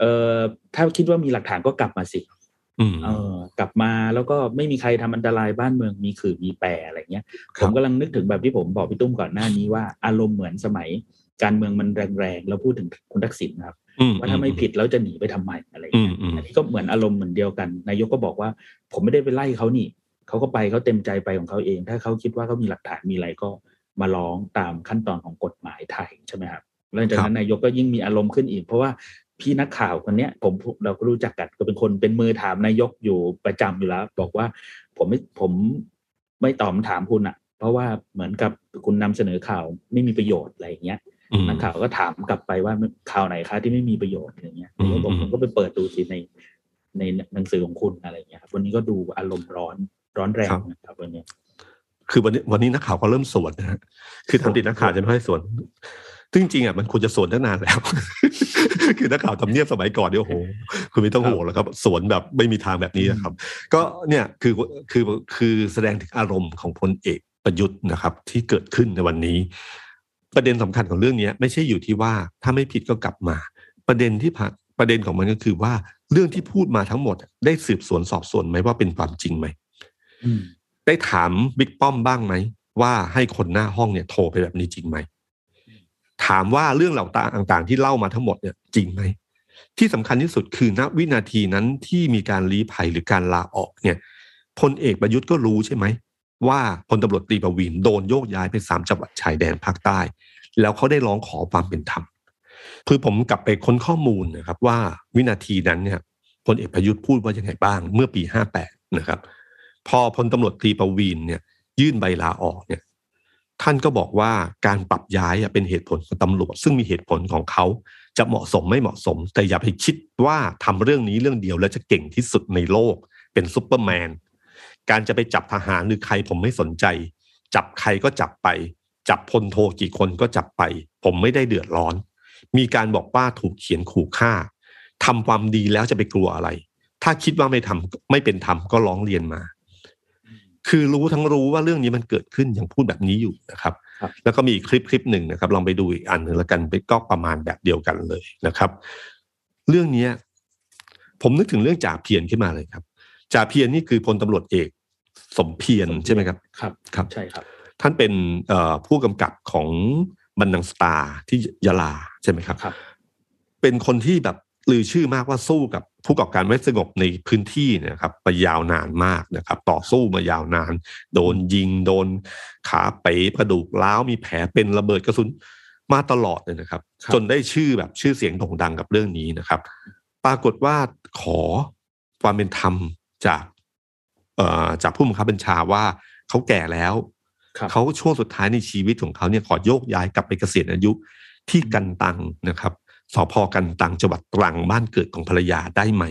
เออถ้าคิดว่ามีหลักฐานก็กลับมาสิอืม เออกลับมาแล้วก็ไม่มีใครทำอันตรายบ้านเมืองมีขื่อมีแปรอะไรเงี้ยคผรับมกำลังนึกถึงแบบที่ผมบอกพี่ตุ้มก่อนหน้านี้ว่าอารมณ์เหมือนสมัย การเมืองมันแรงๆแล้วพูดถึงคุณทักษิณนะครับอืมว่าถ้าไม่ผิดแล้วจะหนีไปทำไมอะไรอืเงี้มยอืมอันนี้ก็เหมือนอารมณ์เหมือนเดียวกัน นายกก็บอกว่า ผมไม่ได้ไปไล่เขานี่เขาก็ไปเขาเต็มใจไปของเขาเอง ถ้าเขาคิดว่าเขามีหลักฐานมีอะไรก็มาร้องตามขั้นตอนของกฎหมายไทยใช่ไหมครับหลังจากนั้นนายกก็ยิ่งมีอารมณ์ขึ้นอีก เพราะว่า พี่นักข่าวคนเนี้ยผมเราก็รู้จักกันก็เป็นคนเป็นมือถามนายกอยู่ประจำอยู่แล้ว บอกว่าผมไม่ผมไม่ตอบคำถามคุณอะ เพราะว่าเหมือนกับคุณนำเสนอข่าวไม่มีประโยชน์อะไรอย่างเงี้ยอืมนักข่าวก็ถามกลับไปว่าข่าวไหนคะที่ไม่มีประโยชน์อะไรเงี้ยอืมผมก็บอกอืมผมก็ไปเปิดดูสิในในหนังสือของคุณอะไรอย่างเงี้ยครับวันนี้ก็ดูอารมณ์ร้อนร้อนแรงครับนะครับวันนี้คือวันนี้วันนี้นักข่าวก็เริ่มสวนนะฮะคือทำตินักข่าวจะไม่ค่อยสวน ซึ่งจริงๆอะมันควรจะสวนตั้งนานแล้ว คือนักข่าวทำเนียบสมัยก่อนเนี่ยโอ้โหคุณไม่ต้องห่วงแล้วครับ สวนแบบไม่มีทางแบบนี้นะครับ ก็เนี่ยคือคือคือแสดงถึงอารมณ์ของพลเอกประยุทธ์นะครับ ที่เกิดขึ้นในวันนี้ ประเด็นสำคัญของเรื่องนี้ไม่ใช่อยู่ที่ว่าถ้าไม่ผิดก็กลับมา ประเด็นที่ผ่านประเด็นของมันก็คือว่าเรื่องที่พูดมาทั้งหมด ได้สืบสวนสอบสวนไหมว่าเป็นความจริงไหมได้ถามบิ๊กป้อมบ้างไหมว่าให้คนหน้าห้องเนี่ยโทรไปแบบนี้จริงไหมามว่าเรื่องเหล่าต่างๆ ที่เล่ามาทั้งหมดเนี่ยจริงไหมที่สำคัญที่สุดคือณวินาทีนั้นที่มีการลี้ภัยหรือการลาออกเนี่ยพลเอกประยุทธ์ก็รู้ใช่ไหม ว่าพลตำรวจตรีประวินโดนโยกย้ายไปสามจังหวัดชายแดนภาคใต้ แล้วเขาได้ร้องขอความเป็นธรรมคือผมกลับไปค้นข้อมูลนะครับว่าวินาทีนั้นเนี่ยพลเอกประยุทธ์พูดว่ายังไงบ้างเมื่อปีห้าแปดนะครับ พอพลตำรวจตรีประวีนเนี่ยยื่นใบลาออกเนี่ย ท่านก็บอกว่าการปรับย้ายเป็นเหตุผลของตำรวจ ซึ่งมีเหตุผลของเขาจะเหมาะสมไม่เหมาะสม แต่อย่าไปคิดว่าทำเรื่องนี้เรื่องเดียวแล้วจะเก่งที่สุดในโลก เป็นซุปเปอร์แมนการจะไปจับทหารหรือใครผมไม่สนใจ จับใครก็จับไป จับพลโทกี่คนก็จับไป ผมไม่ได้เดือดร้อน มีการบอกว่าถูกเขียนขู่ฆ่าทำความดีแล้วจะไปกลัวอะไร ถ้าคิดว่าไม่ทำไม่เป็นธรรมก็ร้องเรียนมา คือรู้ทั้งรู้ว่าเรื่องนี้มันเกิดขึ้นยังพูดแบบนี้อยู่นะครับครับแล้วก็มีคลิปคลิปหนึ่งนะครับ ลองไปดูอีกอันหนึ่งแล้วกันไปก็ประมาณแบบเดียวกันเลยนะครับ เรื่องเนี้ย ผมนึกถึงเรื่องจ่าเพียรขึ้นมาเลยครับจ่าเพียรนี่คือพลตำรวจเอก สมเพียรใช่ไหมครับ ครับครับใช่ครับ ท่านเป็นเอ่อผู้กำกับของบันดังสตาร์ที่ยะลาใช่ไหมครับครับ เป็นคนที่แบบ ลือชื่อมากว่าสู้กับผู้ก่อการไม่สงบในพื้นที่เนะครับมายาวนานมากนะครับ ต่อสู้มายาวนาน โดนยิงโดนขาเป๋กระดูกร้าวมีแผลเป็นระเบิดกระสุนมาตลอดเลยนะครับครับ จนได้ชื่อแบบชื่อเสียงโด่งดังกับเรื่องนี้นะครับ ปรากฏว่าขอความเป็นธรรมจากเอ่อจากผู้บังคับบัญชาว่าเขาแก่แล้วครับเขาช่วงสุดท้ายในชีวิตของเขาเนี่ยขอโยกย้ายกลับไปเกษียณอายุที่กันตังนะครับ สพกันตังจังหวัดตรังบ้านเกิดของภรรยาได้ไหม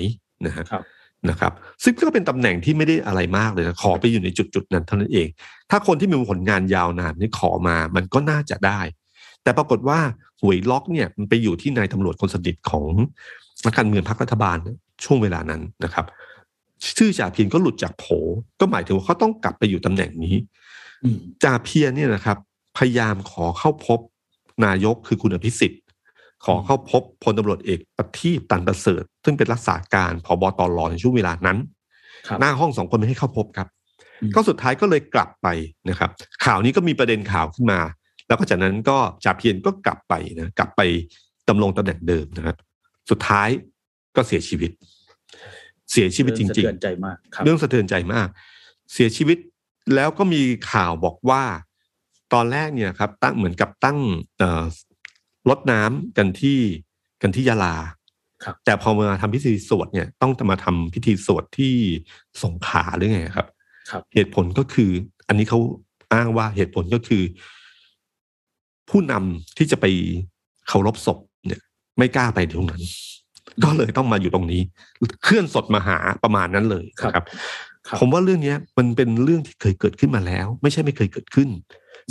นะฮะครับนะครับ ซึ่งก็เป็นตำแหน่งที่ไม่ได้อะไรมากเลยนะขอไปอยู่ในจุดจุดๆนั้นเท่านั้นเอง ถ้าคนที่มีผลงานยาวนานนี่ขอมามันก็น่าจะได้ แต่ปรากฏว่าหวยล็อกเนี่ยมันไปอยู่ที่นายตำรวจคนสนิทของนักการเมืองพรรครัฐบาลช่วงเวลานั้นนะครับ ชื่อจ่าเพียรก็หลุดจากโผก็หมายถึงว่าเขาต้องกลับไปอยู่ตำแหน่งนี้อืมจ่าเพียรเนี่ยนะครับ พยายามขอเข้าพบนายกคือคุณอภิสิทธิ์ ขอเข้าพบพลตำรวจเอกประทีปตันประเสริฐ ซึ่งเป็นรักษาการผบตรในช่วงเวลานั้นครับหน้าห้องสองคนไม่ให้เข้าพบครับอืมก็สุดท้ายก็เลยกลับไปนะครับ ข่าวนี้ก็มีประเด็นข่าวขึ้นมา แล้วก็จากนั้นก็จ่าเพียรก็กลับไปนะกลับไปดำรงตำแหน่งเดิมนะครับ สุดท้ายก็เสียชีวิต เสียชีวิตจเอสะริงเทือนใจมากครับๆเรื่องสะเทือนใจมาก เสียชีวิตแล้วก็มีข่าวบอกว่า ตอนแรกเนี่ยครับ ตั้งเหมือนกับตั้ง เอ่อรดน้ำกันที่กันที่ยาลาครับแต่พอมาทำพิธีสวดเนี่ยต้องมาทำพิธีสวดที่สงขลาหรือไงครับ ครับ เหตุผลก็คือ อันนี้เขาอ้างว่าเหตุผลก็คือ ผู้นำที่จะไปเคารพศพเนี่ย ไม่กล้าไปตรงนั้น ก็เลยต้องมาอยู่ตรงนี้ เคลื่อนศพมาหาประมาณนั้นเลยนะครับครับผมว่าเรื่องเนี้ยมันเป็นเรื่องที่เคยเกิดขึ้นมาแล้ว ไม่ใช่ไม่เคยเกิดขึ้น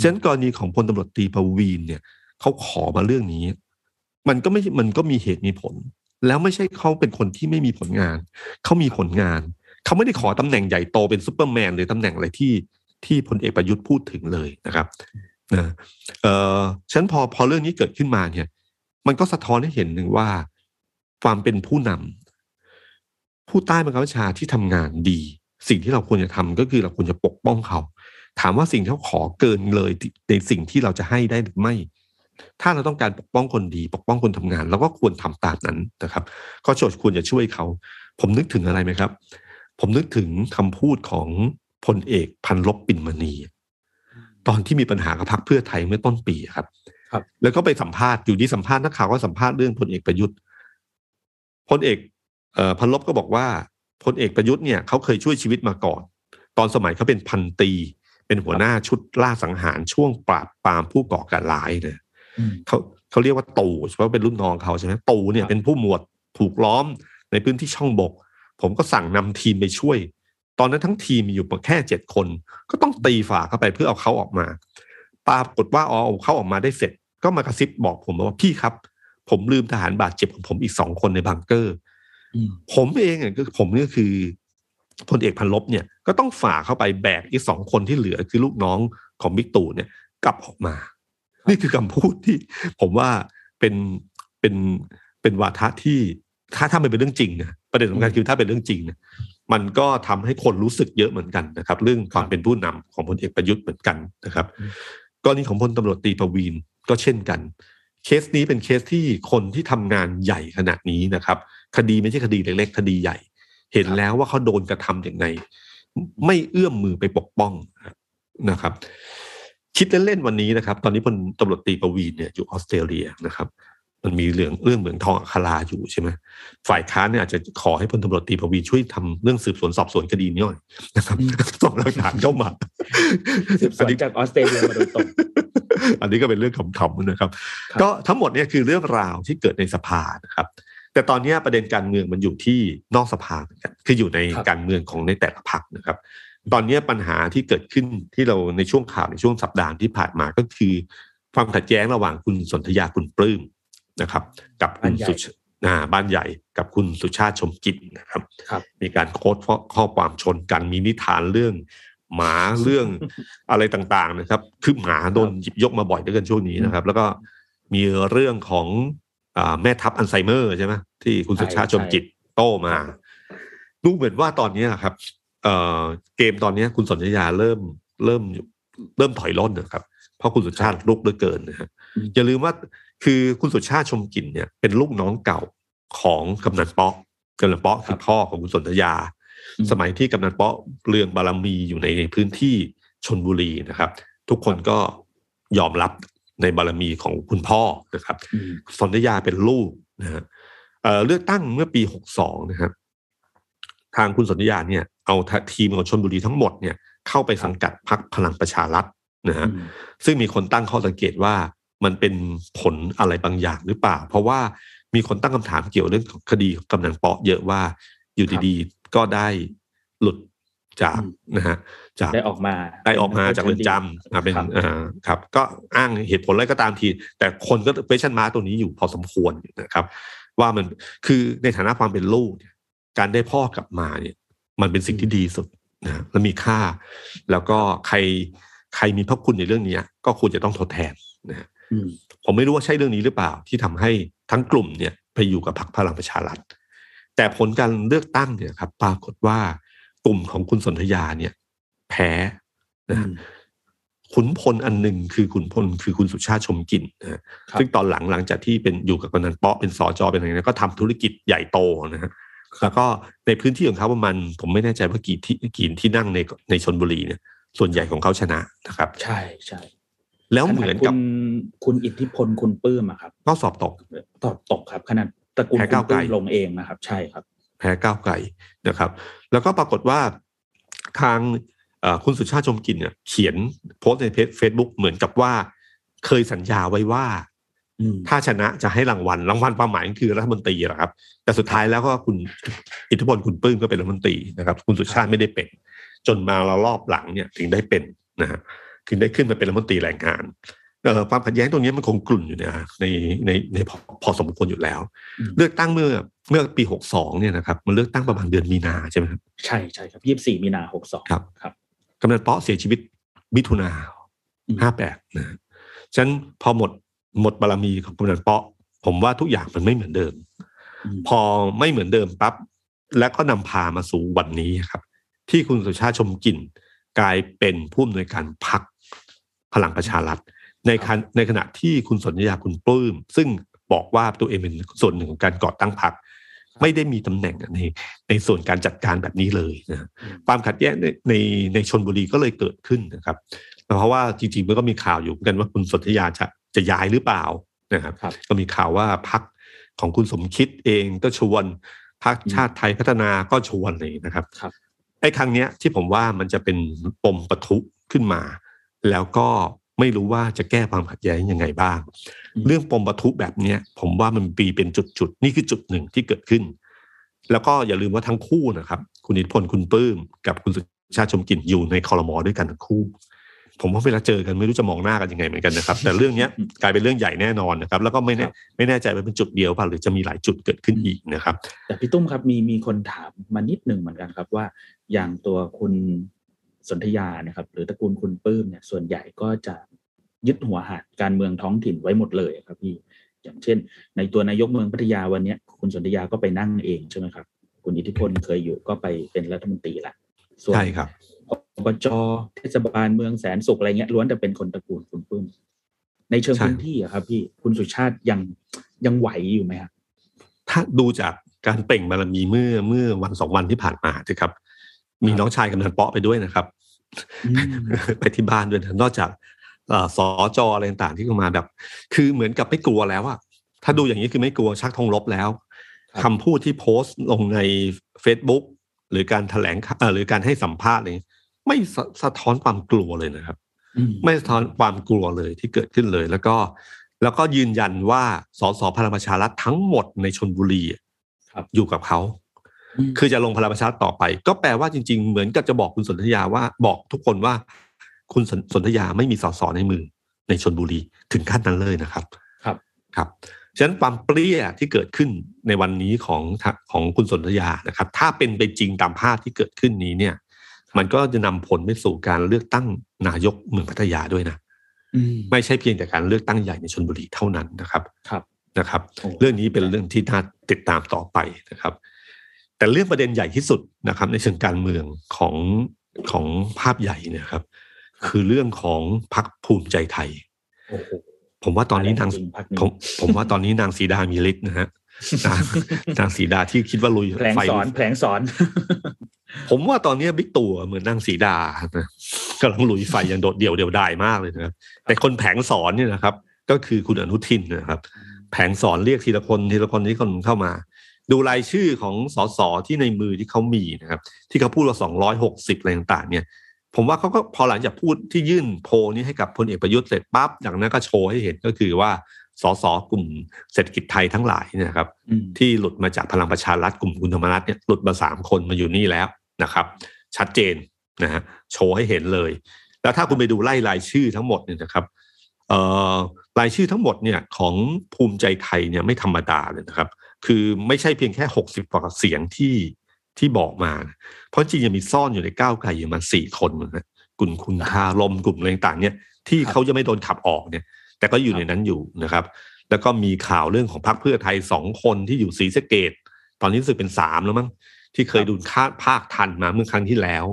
ฉะนั้นกรณีของพลตำรวจตรีประวีนเนี่ย เขาขอมาเรื่องนี้ มันก็ไม่มันก็มีเหตุมีผล แล้วไม่ใช่เขาเป็นคนที่ไม่มีผลงาน เขามีผลงาน เขาไม่ได้ขอตำแหน่งใหญ่โตเป็นซูเปอร์แมนหรือตำแหน่งอะไรที่ที่พลเอกประยุทธ์พูดถึงเลยนะครับนะเออฉันพอพอเรื่องนี้เกิดขึ้นมาเนี่ย มันก็สะท้อนให้เห็นหนึ่งว่าความเป็นผู้นำผู้ใต้บังคับบัญชาที่ทำงานดี สิ่งที่เราควรจะทำก็คือเราควรจะปกป้องเขา ถามว่าสิ่งที่เขาขอเกินเลยในสิ่งที่เราจะให้ได้หรือไม่ ถ้าเราต้องการปกป้องคนดี ปกป้องคนทำงานเราก็ควรทำตามนั้นนะครับก็ชดควรจะช่วยเขา ผมนึกถึงอะไรไหมครับ ผมนึกถึงคำพูดของพลเอกพันลบปิ่นมณี ตอนที่มีปัญหากับพรรคเพื่อไทยเมื่อต้นปีครับ ครับ แล้วก็ไปสัมภาษณ์อยู่ที่สัมภาษณ์นักข่าวก็สัมภาษณ์เรื่องพลเอกประยุทธ์พลเอกเอ่อพันลบก็บอกว่าพลเอกประยุทธ์เนี่ยเขาเคยช่วยชีวิตมาก่อน ตอนสมัยเขาเป็นพันตรีเป็นหัวหน้าชุดล่าสังหารช่วงปราบปรามผู้ก่อการร้ายเนี่ยอืม เขาเขาเรียกว่าตู่เพราะเป็นรุ่นน้องเขาใช่ไหมตู่เนี่คยรับเป็นผู้หมวดถูกล้อมในพื้นที่ช่องบก ผมก็สั่งนำทีมไปช่วย ตอนนั้นทั้งทีมมีอยู่แค่เจ็ดคน ก็ต้องตีฝาเข้าไปเพื่อเอาเขาออกมา ปรากฏว่าเอาเขาออกมาได้เสร็จ ก็มากระซิบบอกผมว่าพี่ครับ ผมลืมทหารบาดเจ็บของผมอีกสองคนในบังเกอร์อืมผมเองเนี่ยก็ผมนี่ก็คือพลเอกพันลบเนี่ยก็ต้องฝ่าเข้าไปแบกอีกสองคนที่เหลือคือลูกน้องของบิ๊กตู่เนี่ยกลับออกมา นี่คือคำพูดที่ผมว่าเป็นเป็นเป็นวาทะที่ถ้าถ้ามันเป็นเรื่องจริงนะประเด็นสำคัญคือถ้าเป็นเรื่องจริงเนี่ยมันก็ทำให้คนรู้สึกเยอะเหมือนกันนะครับ เรื่องความเป็นผู้นำของพลเอกประยุทธ์เหมือนกันนะครับอืมกรณีของพลตำรวจตรีประวีนก็เช่นกัน เคสนี้เป็นเคสที่คนที่ทำงานใหญ่ขนาดนี้นะครับ คดีไม่ใช่คดีเล็กๆคดีใหญ่ เห็นแล้วว่าเขาโดนกระทำอย่างไงไม่เอื้อมมือไปปกป้องนะครับ คิดเล่นๆวันนี้นะครับ ตอนนี้พลตำรวจตรีประวีนเนี่ยอยู่ออสเตรเลียนะครับ มันมีเรื่องเรื่องเหมืองทองอัคราอยู่ใช่ไหมฝ่ายค้านเนี่ยอาจจะขอให้พลตำรวจตรีประวีนช่วยทำเรื่องสืบสวนสอบสวนคดีนี้หน่อยนะครับอืมส่งหลักฐานเข้ามาสืบสวนจากออสเตรเลียมาโดยตรงอันนี้ก็เป็นเรื่องขำๆนะครับครับก็ทั้งหมดเนี่ยคือเรื่องราวที่เกิดในสภานะครับ แต่ตอนเนี้ยประเด็นการเมืองมันอยู่ที่นอกสภาเหมือนกันคืออยู่ในครับการเมืองของในแต่ละพรรคนะครับ ตอนเนี้ยปัญหาที่เกิดขึ้นที่เราในช่วงข่าวในช่วงสัปดาห์ที่ผ่านมาก็คือ ความขัดแย้งระหว่างคุณสนธยาคุณปลื้มนะครับ กับคุณสุชอ่าบ้านใหญ่กับคุณสุชาติชมกิจนะครับครับมีการโค้ดข้อข้อความชนกันมีนิทานเรื่อง หมาเรื่องอะไรต่างๆนะครับ คือหมาโดนหยิบยกมาบ่อยด้วยกันช่วงนี้นะครับ แล้วก็มีเรื่องของอาแม่ทัพอัลไซเมอร์ใช่ไหมที่คุณสุชาติชมจิตโต้มาดูเหมือนว่าตอนนี้ครับ เอ่อเกมตอนนี้คุณสนธยาเริ่มเริ่มเริ่มถอยร่นนะครับ เพราะคุณสุชาติลุกเหลือเกินนะฮะอืมอย่าลืมว่าคือคุณสุชาติชมกลิ่นเนี่ยเป็นลูกน้องเก่าของกำนันป๊อกกำนันป๊อกคือพ่อของคุณสนธยาอืมสมัยที่กำนันเปาะเรืองบารมีอยู่ในพื้นที่ชนบุรีนะครับ ทุกคนก็ยอมรับในบารมีของคุณพ่อนะครับอืมสนธยาเป็นลูกนะฮะเอ่อเลือกตั้งเมื่อปีหกสองนะครับทางคุณสนธยาเนี่ย เอาทีมของชนบุรีทั้งหมดเนี่ยเข้าไปสังกัดพรรคพลังประชารัฐนะฮะอืมซึ่งมีคนตั้งข้อสังเกตว่ามันเป็นผลอะไรบางอย่างหรือเปล่า เพราะว่ามีคนตั้งคำถามเกี่ยวเรื่องของคดีกำนันเปาะเยอะว่าอยู่ดีๆก็ได้หลุดจากอืมนะฮะจากได้ออกมาได้ออกมาจากเรือนจำมาเป็นครับอ่าครับ ก็อ้างเหตุผลอะไรก็ตามที แต่คนก็เฟชั่นมาตัวนี้อยู่พอสมควรอยู่นะครับ ว่ามันคือในฐานะความเป็นลูกเนี่ยการได้พ่อกลับมาเนี่ย มันเป็นสิ่งที่ดีสุดนะและมีค่า แล้วก็ใครใครมีพระคุณในเรื่องเนี้ยก็ควรจะต้องทดแทนนะฮะอืมผมไม่รู้ว่าใช่เรื่องนี้หรือเปล่าที่ทำให้ทั้งกลุ่มเนี่ยไปอยู่กับพรรคพลังประชารัฐ แต่ผลการเลือกตั้งเนี่ยครับ ปรากฏว่ากลุ่มของคุณสนธยาเนี่ย แพ้นะฮะอืมขุนพลอันหนึ่งคือขุนพลคือคุณสุชาติชมกลิ่นนะฮะครับซึ่งตอนหลังหลังจากที่เป็นอยู่กับกำนันเปาะเป็นสอจอเป็นอะไรนะก็ทำธุรกิจใหญ่โตนะฮะ แล้วก็ในพื้นที่ของเขาประมาณผมไม่แน่ใจว่ากี่ที่กี่ที่นั่งในในชลบุรีเนี่ย ส่วนใหญ่ของเขาชนะนะครับ ใช่ใช่แล้วเหมือนกับขนาดคุณคุณอิทธิพลคุณปื้มอะครับ ก็สอบตกสอบตกครับขนาดตระกูลแพ้คุณก้าวไกลปื้มลงเองนะครับ ใช่ครับ แพ้ก้าวไกลนะครับ แล้วก็ปรากฏว่าทางเอ่อคุณสุชาติชมกลิ่นเนี่ยเขียนโพสต์ในเฟซบุ๊กเหมือนกับว่า เคยสัญญาไว้ว่าอืม ถ้าชนะจะให้รางวัลรางวัลความหมายก็คือรัฐมนตรีแหละครับ แต่สุดท้ายแล้วก็คุณอิทธิพลคุณปลื้มก็เป็นรัฐมนตรีนะครับ คุณสุชาติไม่ได้เป็น จนมาเรารอบหลังเนี่ยถึงได้เป็นนะฮะถึงได้ขึ้นมาเป็นรัฐมนตรีแรงงานเอ่อความขัดแย้งตรงนี้มันคงกลุ่นอยู่เนี่ยในในในพอพอสมควรอยู่แล้วอืมเลือกตั้งเมื่อเมื่อปีหกสองเนี่ยนะครับมันเลือกตั้งประมาณเดือนมีนาใช่ไหมครับใช่ใช่ครับยี่สิบสี่มีนาหกสองครับครับกำนันเปาะเสียชีวิตมิถุนาอืมห้าแปดนะฮะฉะนันพอหมด หมดบารมีของกำนันเปาะ ผมว่าทุกอย่างมันไม่เหมือนเดิมอืมพอไม่เหมือนเดิมปั๊บแล้วก็นำพามาสู่วันนี้ครับ ที่คุณสุชาติชมกลิ่น กลายเป็นผู้อำนวยการพักพลังประชารัฐในขณะในขณะที่คุณสนธยาคุณปลื้มซึ่งบอกว่าตัวเองเป็นส่วนหนึ่งของการก่อตั้งพรรคไม่ได้มีตำแหน่งในในส่วนการจัดการแบบนี้เลยนะความขัดแย้งในในในชนบุรีก็เลยเกิดขึ้นนะครับเพราะว่าจริงๆมันก็มีข่าวอยู่เหมือนกันว่าคุณสนธยาจะ จะย้ายหรือเปล่านะครับครับก็มีข่าวว่าพักของคุณสมคิดเองก็ชวนพักอืมชาติไทยพัฒนาก็ชวนเลยนะครับครับไอ้ครั้งเนี้ยที่ผมว่ามันจะเป็นปมปะทุขึ้นมา แล้วก็ไม่รู้ว่าจะแก้ความขัดแย้งยังไงบ้างอืมเรื่องปมปะทุแบบเนี้ยผมว่ามันปีเป็นจุดๆนี่คือจุดหนึ่งที่เกิดขึ้น แล้วก็อย่าลืมว่าทั้งคู่นะครับ คุณอิทธิพลคุณปลื้มกับคุณสุชาติชมกลิ่นอยู่ในคอรมอด้วยกันทั้งคู่ ผมว่าเวลาเจอกันไม่รู้จะมองหน้ากันยังไงเหมือนกันนะครับ แต่เรื่องเนี้ยกลายเป็นเรื่องใหญ่แน่นอนนะครับ แล้วก็ไม่แน่ไม่แน่ใจว่าเป็นจุดเดียวป่ะหรือจะมีหลายจุดเกิดขึ้นอีกนะครับ แต่พี่ตุ้มครับมีมีคนถามมานิดหนึ่งเหมือนกันครับว่า อย่างตัวคุณสนธยานะครับ หรือตระกูลคุณปื้มเนี่ยส่วนใหญ่ก็จะยึดหัวหาดการเมืองท้องถิ่นไว้หมดเลยครับพี่อย่างเช่น ในตัวนายกเมืองพัทยาวันเนี้ยคุณสนธยาก็ไปนั่งเองใช่ไหมครับ คุณอิทธิพลเคยอยู่ก็ไปเป็นรัฐมนตรีละส่วนใช่ครั บอบจเทศบาลเมืองแสนสุขอะไรเงี้ยล้วนแต่เป็นคนตระกูลคุณปื้มในเชิงใช่พื้นที่อะครับ พี่คุณสุชาติยังยังไหวอยู่ไหมครับถ้าดูจากการเปล่งบารมีเมื่อเมื่อวันสองวันที่ผ่านมาสิครับ มีน้องชายกำนันเปาะไปด้วยนะครับอืมไปที่บ้านด้วยนะนอกจากเอ่อสอจออะไรต่างๆที่เข้ามาแบบ คือเหมือนกับไม่กลัวแล้วอะถ้าดูอย่างนี้คือไม่กลัวชักธงลบแล้วครับคำพูดที่โพสต์ลงใน Facebook หรือการแถลงข่าวเอ่อหรือการให้สัมภาษณ์อะไร ไม่สะสะท้อนความกลัวเลยนะครับอืมไม่สะท้อนความกลัวเลยที่เกิดขึ้นเลย แล้วก็แล้วก็ยืนยันว่าสสพลังประชารัฐทั้งหมดในชนบุรีอะครับอยู่กับเขามคือจะลงพลังประชารัฐต่อไป ก็แปลว่าจริง ๆ เหมือนกับจะบอกคุณสนธยาว่าบอกทุกคนว่า คุณสนสนธยาไม่มีสสในมือในชนบุรีถึงขั้นนั้นเลยนะครับ ครับครับฉะนั้นความเปรี้ยที่เกิดขึ้นในวันนี้ของทะของคุณสนธยานะครับ ถ้าเป็นไปจริงตามภาพที่เกิดขึ้นนี้เนี่ย มันก็จะนำผลไปสู่การเลือกตั้งนายกเมืองพัทยาด้วยนะอืมไม่ใช่เพียงแต่การเลือกตั้งใหญ่ในชนบุรีเท่านั้นนะครับครับนะครับโอ้เรื่องนี้เป็นเรื่องที่น่าติดตามต่อไปนะครับ แต่เรื่องประเด็นใหญ่ที่สุดนะครับ ในเชิงการเมืองของของภาพใหญ่เนะครับ คือเรื่องของพรรคภูมิใจไทยโอ้โหผมว่าตอนนี้นางจริงพักนี้ผมผมว่าตอนนี้นางสีดามีฤทธิ์นะฮะ นางนางสีดาที่คิดว่าลุยแผลงไฟสอนแผลงสอน ผมว่าตอนนี้บิ๊กตู่เหมือนนางสีดานะกำลังลุยไฟอย่างโดดเดี่ยวเดียวดายมากเลยนะครับแต่คนแผงสอนเนี่ยนะครับ ก็คือคุณอนุทินนะครับ แผงสอนเรียกทีละคนทีละคนทีละคนเข้ามา ดูรายชื่อของสสที่ในมือที่เขามีนะครับ ที่เขาพูดว่าสองร้อยหกสิบอะไรต่างๆ เนี่ยผมว่าเขาก็พอหลังจากพูดที่ยื่นโพลนี้ให้กับพลเอกประยุทธ์เสร็จปั๊บจากนั้นก็โชว์ให้เห็นก็คือว่า สสกลุ่มเศรษฐกิจไทยทั้งหลายเนยนะครับอืมที่หลุดมาจากพลังประชารัฐกลุ่มคุณธรรมนัฐเนี่ยหลุดมาสามคนมาอยู่นี่แล้วนะครับ ชัดเจนนะฮะโชว์ให้เห็นเลย แล้วถ้าคุณไปดูไล่รายชื่อทั้งหมดเนี่ยนะครับเอ่อรายชื่อทั้งหมดเนี่ยของภูมิใจไทยเนี่ยไม่ธรรมดาเลยนะครับ คือไม่ใช่เพียงแค่หกสิบกว่าเสียงที่ที่บอกมานะเพราะจริงยังมีซ่อนอยู่ในก้าวไกลอยู่ประมาณสี่คนนะกลุ่มคุณคารมกลุ่มอะไรต่างๆเนี่ยที่เขาจะไม่โดนขับออกเนี่ย แต่ก็อยู่ในนั้นอยู่นะครับ แล้วก็มีข่าวเรื่องของพรรคเพื่อไทยสองคนที่อยู่ศรีสะเกดตอนนี้รู้สึกเป็นสามแล้วมั้งที่เคยดูคาดภาคทันมาเมื่อครั้งที่แล้ว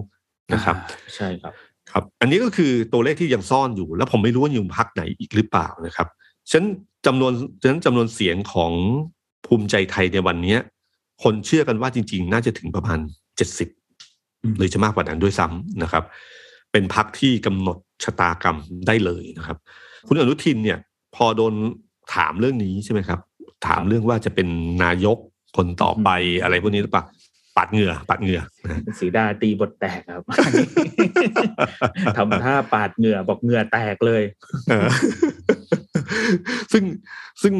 นะครับอ่าใช่ครับครับ อันนี้ก็คือตัวเลขที่ยังซ่อนอยู่ แล้วผมไม่รู้ว่าอยู่พรรคไหนอีกหรือเปล่านะครับฉะนั้นจำนวนฉะนั้นจำนวนเสียงของภูมิใจไทยในวันเนี้ยคนเชื่อกันว่าจริง ๆ น่าจะถึงประมาณเจ็ดสิบอืมหรือจะมากกว่านั้นด้วยซ้ำนะครับ เป็นพรรคที่กำหนดชะตากรรมได้เลยนะครับ คุณอนุทินเนี่ย พอโดนถามเรื่องนี้ใช่ไหมครับ ถามเรื่องว่าจะเป็นนายกคนต่อไปอะไรพวกนี้หรือเปล่าปัดเหงื่อ ปัดเหงื่อนะสีดาตีบทแตกครับทำท่าปาดเหงื่อบอกเหงื่อแตกเลยเออซึ่งซึ่ง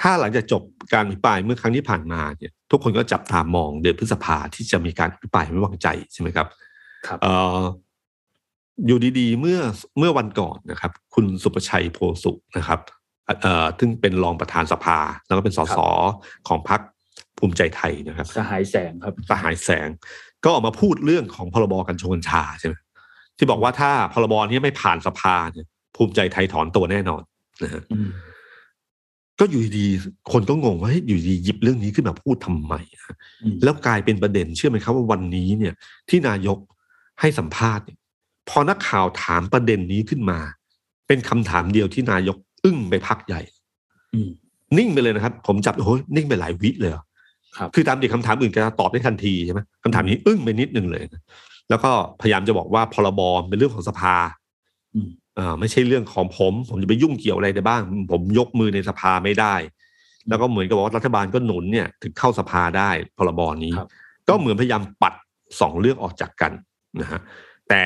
ถ้าหลังจากจบการอภิปรายเมื่อครั้งที่ผ่านมาเนี่ย ทุกคนก็จับตามองเดือนพฤษภาที่จะมีการอภิปรายไม่วางใจใช่ไหมครับครับเอ่ออยู่ดีๆ เมื่อเมื่อวันก่อนนะครับ คุณสุประชัยโพสุนะครับเอ่อซึ่งเป็นรองประธานสภา แล้วก็เป็นสสของพรรคภูมิใจไทยนะครับสหายแสงครับสหายแสง ก็ออกมาพูดเรื่องของพรบกัญชงกัญชาใช่ไหมที่บอกว่าถ้าพรบนี้ไม่ผ่านสภาเนี่ยภูมิใจไทยถอนตัวแน่นอนนะฮะอืมก็อยู่ดีๆคนก็งงว่าเฮ้ยอยู่ดีหยิบเรื่องนี้ขึ้นมาพูดทำไมอะอืมแล้วกลายเป็นประเด็นเชื่อไหมครับว่าวันนี้เนี่ย ที่นายกให้สัมภาษณ์เนี่ย พอนักข่าวถามประเด็นนี้ขึ้นมา เป็นคำถามเดียวที่นายกอึ้งไปพักใหญ่อืมนิ่งไปเลยนะครับ ผมจับโอ้ยนิ่งไปหลายวิเลยเหรอครับคือตามเด็กคำถามอื่นจะตอบได้ทันทีใช่ไหมคำถามนี้อึ้งไปนิดนึงเลยนะแล้วก็พยายามจะบอกว่าพรบเป็นเรื่องของสภาอืมเอ่อไม่ใช่เรื่องของผม ผมจะไปยุ่งเกี่ยวอะไรได้บ้าง ผมยกมือในสภาไม่ได้ แล้วก็เหมือนกับว่ารัฐบาลก็หนุนเนี่ย ถึงเข้าสภาได้พรบนี้ครับก็เหมือนพยายามปัดสองเรื่องออกจากกันนะฮะแต่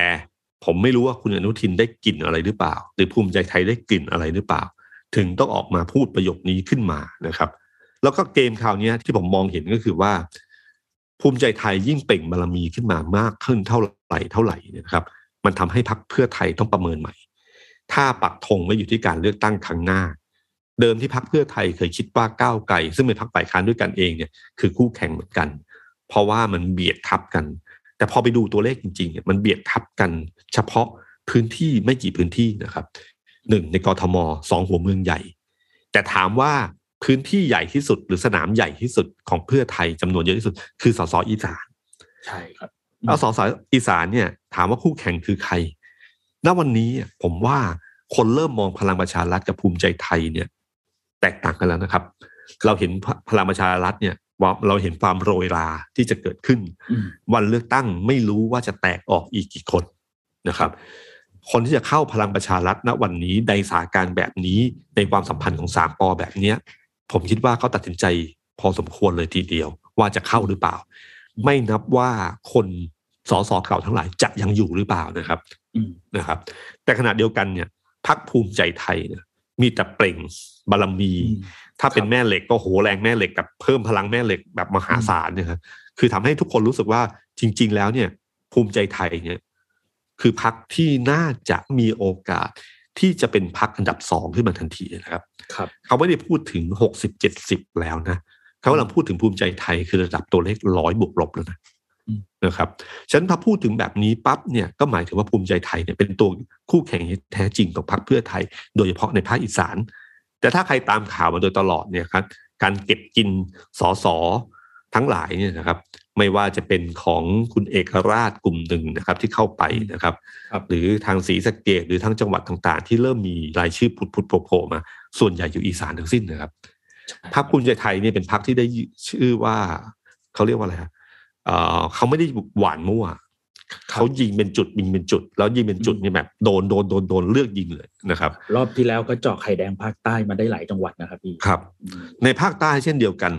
ผมไม่รู้ว่าคุณอนุทินได้กลิ่นอะไรหรือเปล่า หรือภูมิใจไทยได้กลิ่นอะไรหรือเปล่า ถึงต้องออกมาพูดประโยคนี้ขึ้นมานะครับ แล้วก็เกมคราวนี้ที่ผมมองเห็นก็คือว่า ภูมิใจไทยยิ่งเปล่งบารมีขึ้นมามากขึ้นเท่าไหร่เท่าไหร่นี่ยนะครับ มันทำให้พักเพื่อไทยต้องประเมินใหม่ ถ้าปักธงไม่อยู่ที่การเลือกตั้งครั้งหน้า เดิมที่พักเพื่อไทยเคยคิดว่าก้าวไกลซึ่งเป็นพักฝ่ายค้านด้วยกันเองเนี่ยคือคู่แข่งเหมือนกัน เพราะว่ามันเบียดทับกัน แต่พอไปดูตัวเลขจริงๆเนี่ยมันเบียดทับกันเฉพาะพื้นที่ไม่กี่พื้นที่นะครับหนึ่งในกรทมสองหัวเมืองใหญ่ แต่ถามว่าพื้นที่ใหญ่ที่สุด หรือสนามใหญ่ที่สุดของเพื่อไทยจำนวนเยอะที่สุด คือสสอีสานใช่ครับเอาสสอีสานเนี่ยถามว่าคู่แข่งคือใครณวันนี้ผมว่าคนเริ่มมองพลังประชารัฐกับภูมิใจไทยเนี่ย แตกต่างกันแล้วนะครับ เราเห็นพลังประชารัฐเนี่ย ว่าเราเห็นความโรยราที่จะเกิดขึ้นอืมวันเลือกตั้งไม่รู้ว่าจะแตกออกอีกกี่คนนะครับ คนที่จะเข้าพลังประชารัฐณวันนี้ในสถานการณ์แบบนี้ในความสัมพันธ์ของสามปอแบบเนี้ย ผมคิดว่าเขาตัดสินใจพอสมควรเลยทีเดียว ว่าจะเข้าหรือเปล่า ไม่นับว่าคนสสเก่าทั้งหลายจะยังอยู่หรือเปล่านะครับอืมนะครับ แต่ขณะเดียวกันเนี่ยพักภูมิใจไทยเนี่ยมีแต่เปล่ง บารมีอืมถ้าเป็นครับแม่เหล็กก็โหแรงแม่เหล็กกับเพิ่มพลังแม่เหล็กแบบมหาศาลเนี่ยครับคือทำให้ทุกคนรู้สึกว่าจริง ๆ แล้วเนี่ย ภูมิใจไทยเนี่ย คือพักที่น่าจะมีโอกาสที่จะเป็นพักอันดับสองขึ้นมาทันทีนะครับครับเขาไม่ได้พูดถึงหกสิบเจ็ดสิบแล้วนะเขากำลังพูดถึงภูมิใจไทยคือระดับตัวเลขร้อยบวกลบแล้วนะอืมนะครับฉะนันพอพูดถึงแบบนี้ปั๊บเนี่ยก็หมายถึงว่าภูมิใจไทยเนี่ยเป็นตัวคู่แข่งที่แท้จริงของพรรคเพื่อไทย โดยเฉพาะในภาคอีสาน แต่ถ้าใครตามข่าวมาโดยตลอดเนี่ยครับการเก็บกินสอสอทั้งหลายเนี่ยนะครับ ไม่ว่าจะเป็นของคุณเอกราชกลุ่มหนึ่งนะครับ ที่เข้าไปนะครับครับหรือทางศรีสะเกดหรือทั้งจังหวัดต่างๆ ที่เริ่มมีรายชื่อผุดผุดๆโผล่ๆมา ส่วนใหญ่อยู่อีสานทั้งสิ้นนะครับพรรคภูมิใจไทยเนี่ยเป็นพรรคที่ได้ชื่อว่าเขาเรียกว่าอะไรฮะเอ่อเขาไม่ได้หวานมั่ว เขายิงเป็นจุดยิงเป็นจุด แล้วยิงเป็นจุดเนี่ยแบบโดนโดนโดนโดนเลือกยิงเลยนะครับ รอบที่แล้วก็เจาะไข่แดงภาคใต้มาได้หลายจังหวัดนะครับพี่ครับอืมในภาคใต้เช่นเดียวกัน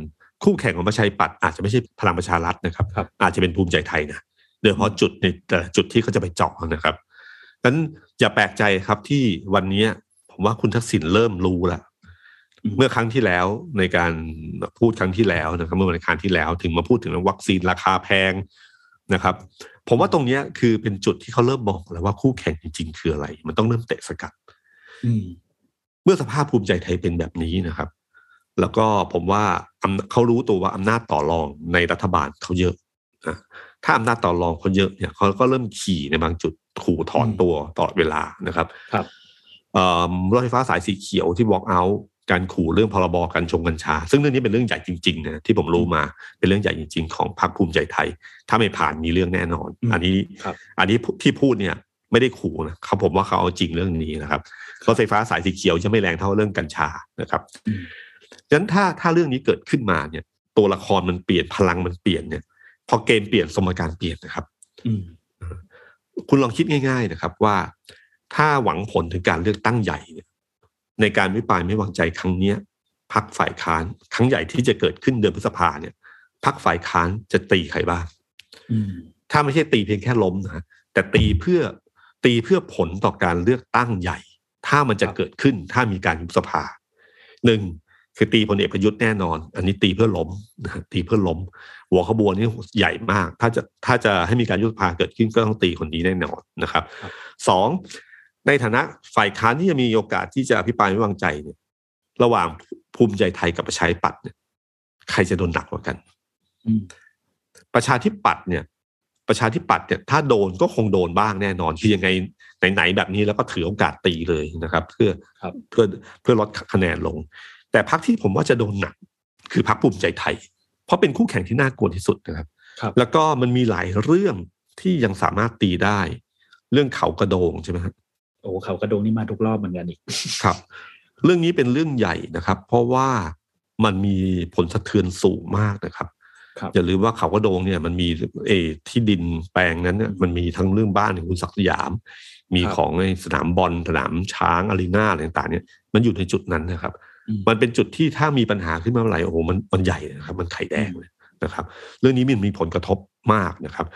คู่แข่งของประชาธิปัตย์อาจจะไม่ใช่พลังประชารัฐนะครับครับอาจจะเป็นภูมิใจไทยนะโดยเฉพาะจุดในแต่ละจุดที่เขาจะไปเจาะนะครับนั้นอย่าแปลกใจครับที่วันนี้ผมว่าคุณทักษิณเริ่มรู้แล้วอืมเมื่อครั้งที่แล้วในการพูดครั้งที่แล้วนะครับเมื่อวันอังคารที่แล้ว ถึงมาพูดถึงเรื่องวัคซีนราคาแพง นะครับ ผมว่าตรงเนี้ยคือเป็นจุดที่เขาเริ่มมองแล้วว่าคู่แข่งจริง ๆ คืออะไร มันต้องเริ่มเตะสกัดอืมเมื่อสภาพภูมิใจไทยเป็นแบบนี้นะครับ แล้วก็ผมว่าอำเขารู้ตัวว่าอำนาจต่อรองในรัฐบาลเขาเยอะนะถ้าอำนาจต่อรองเขาเยอะเนี่ยเขาก็เริ่มขี่ในบางจุดขู่ถอนตัวตลอดเวลานะครับ ครับเอ่อรถไฟฟ้าสายสีเขียวที่ walk out การขู่เรื่องพรบการชงกัญชา ซึ่งเรื่องนี้เป็นเรื่องใหญ่จริงๆนะที่ผมรู้มาเป็นเรื่องใหญ่จริง ๆ ของพรรคภูมิใจไทย ถ้าไม่ผ่านมีเรื่องแน่นอนอืมอันนี้ครับอันนี้ที่พูดเนี่ยไม่ได้ขู่นะเขาผมว่าเขาเอาจริงเรื่องนี้นะครับรถไฟฟ้าสายสีเขียวจะไม่แรงเท่าเรื่องกัญชานะครับอืมฉะนั้นถ้าถ้าเรื่องนี้เกิดขึ้นมาเนี่ย ตัวละครมันเปลี่ยนพลังมันเปลี่ยนเนี่ย พอเกมเปลี่ยนสมการเปลี่ยนนะครับอืมคุณลองคิดง่าย ๆนะครับว่าถ้าหวังผลถึงการเลือกตั้งใหญ่เนี่ย ในการวิปรายไม่วางใจครั้งเนี้ยพักฝ่ายค้านครั้งใหญ่ที่จะเกิดขึ้นเดือนพฤษภาเนี่ยพักฝ่ายค้านจะตีใครบ้างอืมถ้าไม่ใช่ตีเพียงแค่ล้มนะแต่ตีเพื่อตีเพื่อผลต่อการเลือกตั้งใหญ่ ถ้ามันจะเกิดขึ้นถ้ามีการยุบสภาหนึ่งคือตีพลเอกประยุทธ์แน่นอน อันนี้ตีเพื่อล้มนะฮะตีเพื่อล้ม หัวขบวนนี่ใหญ่มาก ถ้าจะถ้าจะให้มีการยุบสภาเกิดขึ้นก็ต้องตีคนนี้แน่นอนนะครับครับสอง ในฐานะฝ่ายค้านที่จะมีโอกาสที่จะอภิปรายไม่วางใจเนี่ย ระหว่างภูมิใจไทยกับประชาธิปัตย์เนี่ย ใครจะโดนหนักกว่ากันอืมประชาธิปัตย์เนี่ย ประชาธิปัตย์เนี่ยถ้าโดนก็คงโดนบ้างแน่นอนคือยังไงไหนๆแบบนี้แล้วก็ถือโอกาสตีเลยนะครับ เพื่อครับเพื่อเพื่อลดคะแนนลง แต่พรรคที่ผมว่าจะโดนหนัก คือพรรคภูมิใจไทย เพราะเป็นคู่แข่งที่น่ากลัวที่สุดนะครับครับแล้วก็มันมีหลายเรื่องที่ยังสามารถตีได้ เรื่องเขากระโดงใช่ไหมครับ โอ้เขากระโดงนี่มาทุกรอบเหมือนกันอีกครับ เรื่องนี้เป็นเรื่องใหญ่นะครับ เพราะว่ามันมีผลสะเทือนสูงมากนะครับครับอย่าลืมว่าเขากระโดงเนี่ยมันมีเออที่ดินแปลงนั้นเนี่ยมันมีทั้งเรื่องบ้านของคุณศักดิ์สยาม มีครับของในสนามบอลสนามช้างอารีนาอะไรต่างๆเนี่ยมันอยู่ในจุดนั้นนะครับอืมมันเป็นจุดที่ถ้ามีปัญหาขึ้นมาเมื่อไหร่โอ้โหมันมันใหญ่นะครับ มันไข่แดงเลยนะครับ เรื่องนี้มันมีผลกระทบมากนะครับ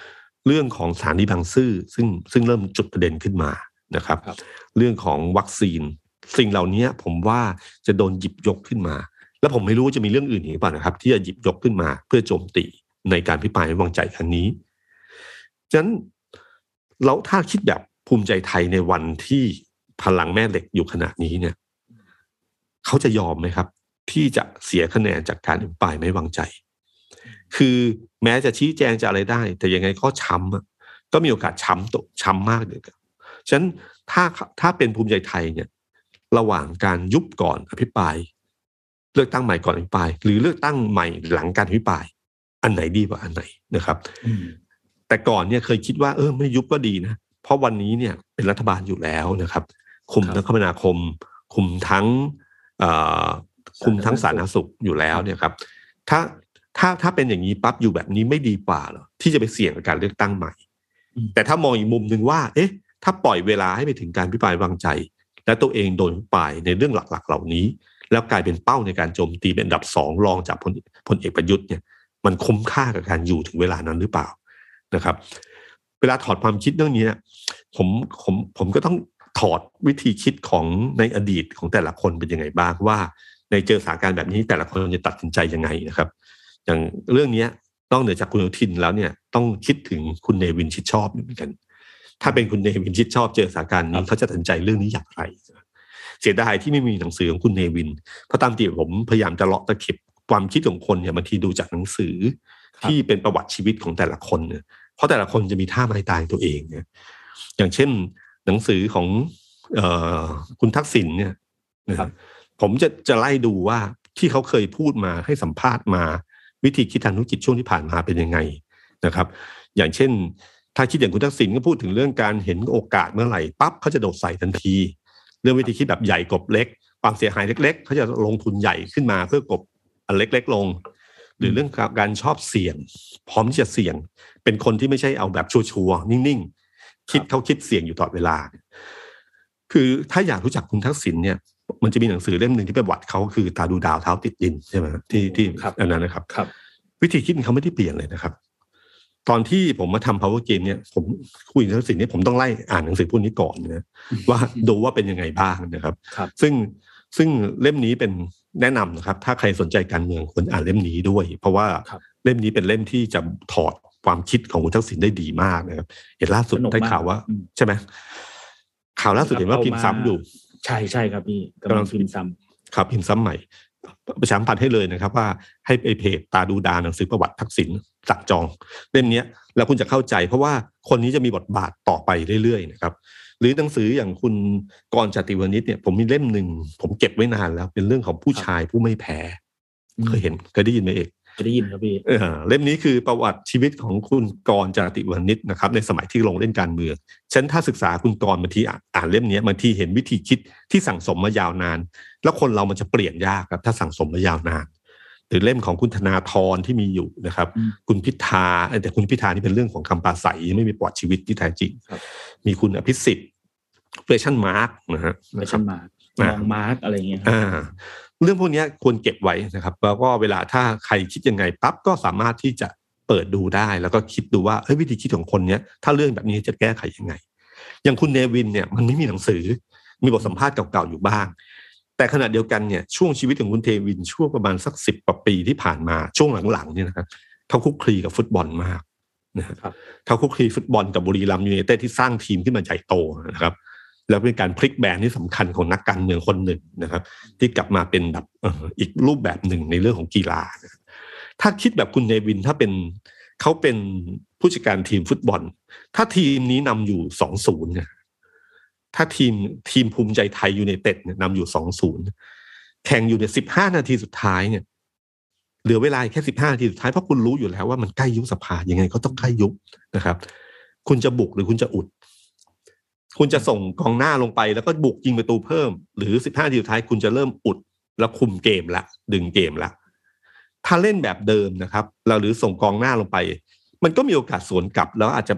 เรื่องของสถานีบางซื่อซึ่งซึ่งเริ่มจุดประเด็นขึ้นมา นะครับครับเรื่องของวัคซีน สิ่งเหล่านี้ผมว่าจะโดนหยิบยกขึ้นมา แล้วผมไม่รู้ว่าจะมีเรื่องอื่นอีกหรือเปล่านะครับ ที่จะหยิบยกขึ้นมาเพื่อโจมตีในการพิพายไม่วางใจครั้งนี้ฉะนั้นแล้วถ้าคิดแบบภูมิใจไทยในวันที่พลังแม่เหล็กอยู่ขนาดนี้เนี่ย เขาจะยอมไหมครับ ที่จะเสียคะแนนจากการอภิปรายไม่วางใจ คือแม้จะชี้แจงจะอะไรได้ แต่ยังไงก็ช้ำอะก็มีโอกาสช้ำตกช้ำมากเลยครับ ฉะนั้นถ้าถ้าเป็นภูมิใจไทยเนี่ยระหว่างการยุบก่อนอภิปราย เลือกตั้งใหม่ก่อนอภิปราย หรือเลือกตั้งใหม่หลังการอภิปราย อันไหนดีกว่าอันไหนนะครับอืมแต่ก่อนเนี่ยเคยคิดว่าเออไม่ยุบก็ดีนะเพราะวันนี้เนี่ยเป็นรัฐบาลอยู่แล้วนะครับ คุมครับทั้งคมนาคม คุมทั้งเอ่อคุมทั้งสาธารณสุขอยู่แล้วเนี่ยครับ ถ้าถ้าถ้าเป็นอย่างนี้ปั๊บอยู่แบบนี้ไม่ดีกว่าเหรอที่จะไปเสี่ยงกับการเลือกตั้งใหม่อืมแต่ถ้ามองอีกมุมหนึ่งว่า เอ๊ะ ถ้าปล่อยเวลาให้ไปถึงการพิพายวางใจ และตัวเองโดนปรายในเรื่องหลักๆ เหล่านี้ แล้วกลายเป็นเป้าในการโจมตีเป็นอันดับสองรองจากพลพลเอกประยุทธ์เนี่ยมันคุ้มค่ากับการอยู่ถึงเวลานั้นหรือเปล่านะครับ เวลาถอดความคิดเรื่องนี้เนี่ยผมผมผมก็ต้องถอดวิธีคิดของในอดีตของแต่ละคนเป็นยังไงบ้างว่า ในเจอสถานการณ์แบบนี้แต่ละคนจะตัดสินใจยังไงนะครับ อย่างเรื่องนี้ยนอกเหนือจากคุณอนุทินแล้วเนี่ยต้องคิดถึงคุณเนวินชิดชอบเหมือนกัน ถ้าเป็นคุณเนวินชิดชอบเจอสถานการณ์นี้เขาจะตัดสินใจเรื่องนี้อย่างไรเสียดายที่ไม่มีหนังสือของคุณเนวิน เพราะตามที่ผมพยายามจะเลาะตะเข็บความคิดของคนเนี่ยบางทีดูจากหนังสือครับที่เป็นประวัติชีวิตของแต่ละคนเนี่ยเพราะแต่ละคนจะมีท่าไม้ตายของตัวเองเนี่ยอย่างเช่น หนังสือของเออคุณทักษิณเนี่ยนะครับผมจะจะไล่ดูว่าที่เขาเคยพูดมาให้สัมภาษณ์มา วิธีคิดทางธุรกิจช่วงที่ผ่านมาเป็นยังไงนะครับ อย่างเช่น ถ้าคิดอย่างคุณทักษิณก็พูดถึงเรื่องการเห็นโอกาสเมื่อไหร่ปั๊บเขาจะโดดใส่ทันที เรื่องวิธีคิดแบบใหญ่กบเล็ก ความเสียหายเล็ก ๆเขาจะลงทุนใหญ่ขึ้นมาเพื่อกบอันเล็ก ๆ ลง หรือเรื่องการชอบเสี่ยง พร้อมที่จะเสี่ยง เป็นคนที่ไม่ใช่เอาแบบชัวร์ๆนิ่งๆคิดเขาคิดเสี่ยงอยู่ตลอดเวลา คือถ้าอยากรู้จักคุณทักษิณเนี่ยมันจะมีหนังสือเล่มหนึ่งที่เป็นประวัติเขาคือตาดูดาวเท้าติดดินใช่ไหมที่ที่ครับอันนั้นนะครับ ครับ วิธีคิดของเขาไม่ได้เปลี่ยนเลยนะครับ ตอนที่ผมมาทำ power game เนี่ยผมคุยทักษิณเนี่ยผมต้องไล่อ่านหนังสือพวกนี้ก่อนนะว่าดูว่าเป็นยังไงบ้างนะครับครับ ซึ่งซึ่งเล่มนี้เป็นแนะนำนะครับ ถ้าใครสนใจการเมืองควรอ่านเล่มนี้ด้วย เพราะว่าครับเล่มนี้เป็นเล่มที่จะถอดความคิดของคุณทักษิณได้ดีมากนะครับ เห็นล่าสุดสนุกมากได้ข่าวว่าอืมใช่ไหมข่าวล่าสุดเห็นว่าเอาพิมพ์ซ้ำอยู่ ใช่ใช่ครับพี่กำลังพิมพ์ซ้ำครับพิมพ์ซ้ำใหม่ ประชาสัมพันธ์ให้เลยนะครับ ว่าให้ไปเพจตาดูดาหนังสือประวัติทักษิณสั่งจองเล่มเนี้ยแล้วคุณจะเข้าใจ เพราะว่าคนนี้จะมีบทบาทต่อไปเรื่อยๆนะครับหรือหนังสืออย่างคุณกรณ์จติวณิชเนี่ยผมมีเล่มหนึ่งผมเก็บไว้นานแล้ว เป็นเรื่องของผู้ชายผู้ไม่แพ้อืมเคยเห็นเคยได้ยินไหมเอกจะ ได้ยินครับพี่เออเล่มนี้คือประวัติชีวิตของคุณกรณ์จติวณิชนะครับ ในสมัยที่ลงเล่นการเมืองฉันถ้าศึกษาคุณกรณ์บางทีอ่านอ่านเล่มเนี้ยบางทีเห็นวิธีคิดที่สั่งสมมายาวนาน แล้วคนเรามันจะเปลี่ยนยากครับถ้าสั่งสมมายาวนานหรือเล่มของคุณธนาธรที่มีอยู่นะครับอืมคุณพิธาเอ้ยแต่คุณพิธานี่เป็นเรื่องของคำปราศัยไม่มีประวัติชีวิตที่แท้จริงครับมีคุณอภิสิทธิ์เฟชั่นมาร์กนะฮะไม่นะคใช่รับมาร์กอ่ามองมาร์กอะไรเงี้ยครับอ่า เรื่องพวกเนี้ยควรเก็บไว้นะครับ แล้วก็เวลาถ้าใครคิดยังไงปั๊บก็สามารถที่จะเปิดดูได้ แล้วก็คิดดูว่าเฮ้ยวิธีคิดของคนเนี้ยถ้าเรื่องแบบนี้จะแก้ไขยังไง อย่างคุณเนวินเนี่ยมันไม่มีหนังสือมีบทสัมภาษณ์เก่าๆอยู่บ้าง แต่ขณะเดียวกันเนี่ยช่วงชีวิตของคุณเทวินช่วงประมาณสักสิบกว่าปีที่ผ่านมาช่วงหลังๆเนี่ยนะครับเขาคลุกคลีกับฟุตบอลมากนะครับครับเขาคลุกคลีฟุตบอลกับบุรีรัมย์ยูไนเต็ดที่สร้างทีมขึ้นมาใหญ่โตนะครับ แล้วเป็นการพลิกแบรนด์ที่สำคัญของนักการเมืองคนหนึ่งนะครับ ที่กลับมาเป็นแบบอีกรูปแบบหนึ่งในเรื่องของกีฬา ถ้าคิดแบบคุณเนวินถ้าเป็นเขาเป็นผู้จัดการทีมฟุตบอล ถ้าทีมนี้นำอยู่สองศูนย์เนี่ยถ้าทีมทีมภูมิใจไทยยูไนเต็ดนำอยู่สองศูนย์แข่งอยู่ในสิบห้านาทีสุดท้ายเนี่ยเหลือเวลาแค่สิบห้านาทีสุดท้ายเพราะคุณรู้อยู่แล้วว่ามันใกล้ยุบสภายังไงก็ต้องใกล้ยุบนะครับ คุณจะบุกหรือคุณจะอุด คุณจะส่งกองหน้าลงไปแล้วก็บุกยิงประตูเพิ่ม หรือสิบห้าทีสุดท้ายคุณจะเริ่มอุดแล้วคุมเกมละดึงเกมละถ้าเล่นแบบเดิมนะครับ เราหรือส่งกองหน้าลงไป มันก็มีโอกาสสวนกลับ แล้วอาจจะ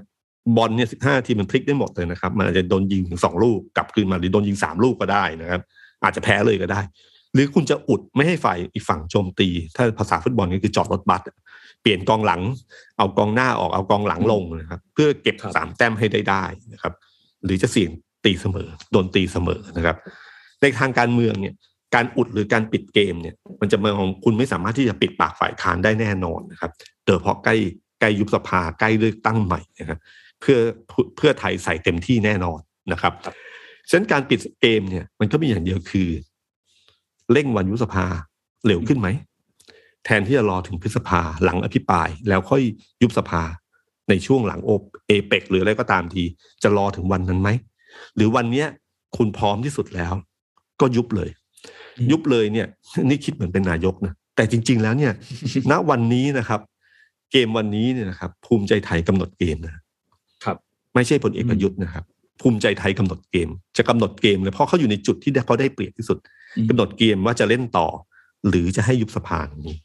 บอลเนี่ยสิบห้าทีมันพลิกได้หมดเลยนะครับ มันอาจจะโดนยิงถึงสองลูกกลับคืนมาหรือโดนยิงสามลูกก็ได้นะครับ อาจจะแพ้เลยก็ได้ หรือคุณจะอุดไม่ให้ฝ่ายอีกฝั่งโจมตี ถ้าภาษาฟุตบอลก็คือจอดรถบัสเปลี่ยนกองหลัง เอากองหน้าออกเอากองหลังลงนะครับ เพื่อเก็บครับสามแต้มให้ได้ได้นะครับ หรือจะเสี่ยงตีเสมอโดนตีเสมอนะครับ ในทางการเมืองเนี่ยการอุดหรือการปิดเกมเนี่ย มันจะมองคุณไม่สามารถที่จะปิดปากฝ่ายค้านได้แน่นอนนะครับโดยเฉพาะใกล้ใกล้ยุบสภาใกล้เลือกตั้งใหม่นะครับเพื่อเพื่อไทยใส่เต็มที่แน่นอนนะครับฉะนั้นการปิดเกมเนี่ยมันก็มีอย่างเดียวคือ เร่งวันยุบสภาเร็วขึ้นไหมแทนที่จะรอถึงพฤษภาหลังอภิปราย แล้วค่อยยุบสภา ในช่วงหลังโอเอเปกหรืออะไรก็ตามที จะรอถึงวันนั้นไหม หรือวันเนี้ยคุณพร้อมที่สุดแล้ว ก็ยุบเลย ยุบเลยเนี่ย นี่คิดเหมือนเป็นนายกนะแต่จริง ๆ แล้วเนี่ยณวันนี้นะครับ เกมวันนี้เนี่ยนะครับ ภูมิใจไทยกำหนดเกมนะครับ ไม่ใช่พลเอกประยุทธ์นะครับ ภูมิใจไทยกำหนดเกม จะกำหนดเกมเลยเพราะเขาอยู่ในจุดที่เขาได้เปรียบที่สุดอืมกำหนดเกมว่าจะเล่นต่อ หรือจะให้ยุบสภานี้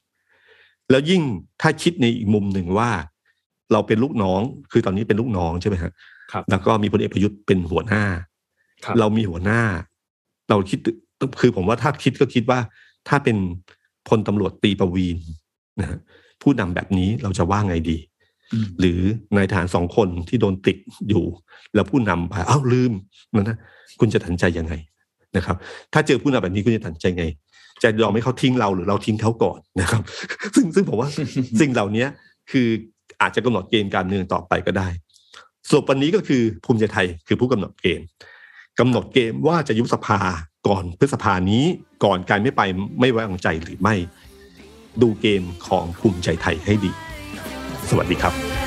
แล้วยิ่งถ้าคิดในอีกมุมหนึ่งว่า เราเป็นลูกน้อง คือตอนนี้เป็นลูกน้องใช่ไหมฮะครับ แล้วก็มีพลเอกประยุทธ์เป็นหัวหน้าครับเรามีหัวหน้า เราคิดคือผมว่าถ้าคิดก็คิดว่า ถ้าเป็นพลตำรวจตรีประวีนนะฮะผู้นำแบบนี้เราจะว่าไงดีอืมหรือนายทหารสองคนที่โดนติดอยู่ แล้วผู้นำไปอ้าวลืมนะนะคุณจะตัดสินใจยังไงนะครับ ถ้าเจอผู้นำแบบนี้คุณจะตัดสินใจไง จะยอมให้เขาทิ้งเราหรือเราทิ้งเขาก่อนนะครับ ซึ่งซึ่งผมว่าสิ่งเหล่านี้คือ อาจจะกำหนดเกณฑ์การเมืองต่อไปก็ได้สรุปวันนี้ก็คือภูมิใจไทยคือผู้กำหนดเกณฑ์กำหนดเกมว่าจะยุบสภาก่อนพฤษภานี้ก่อนการไม่ไปไม่ไว้วางใจหรือไม่ ดูเกมของภูมิใจไทยให้ดี สวัสดีครับ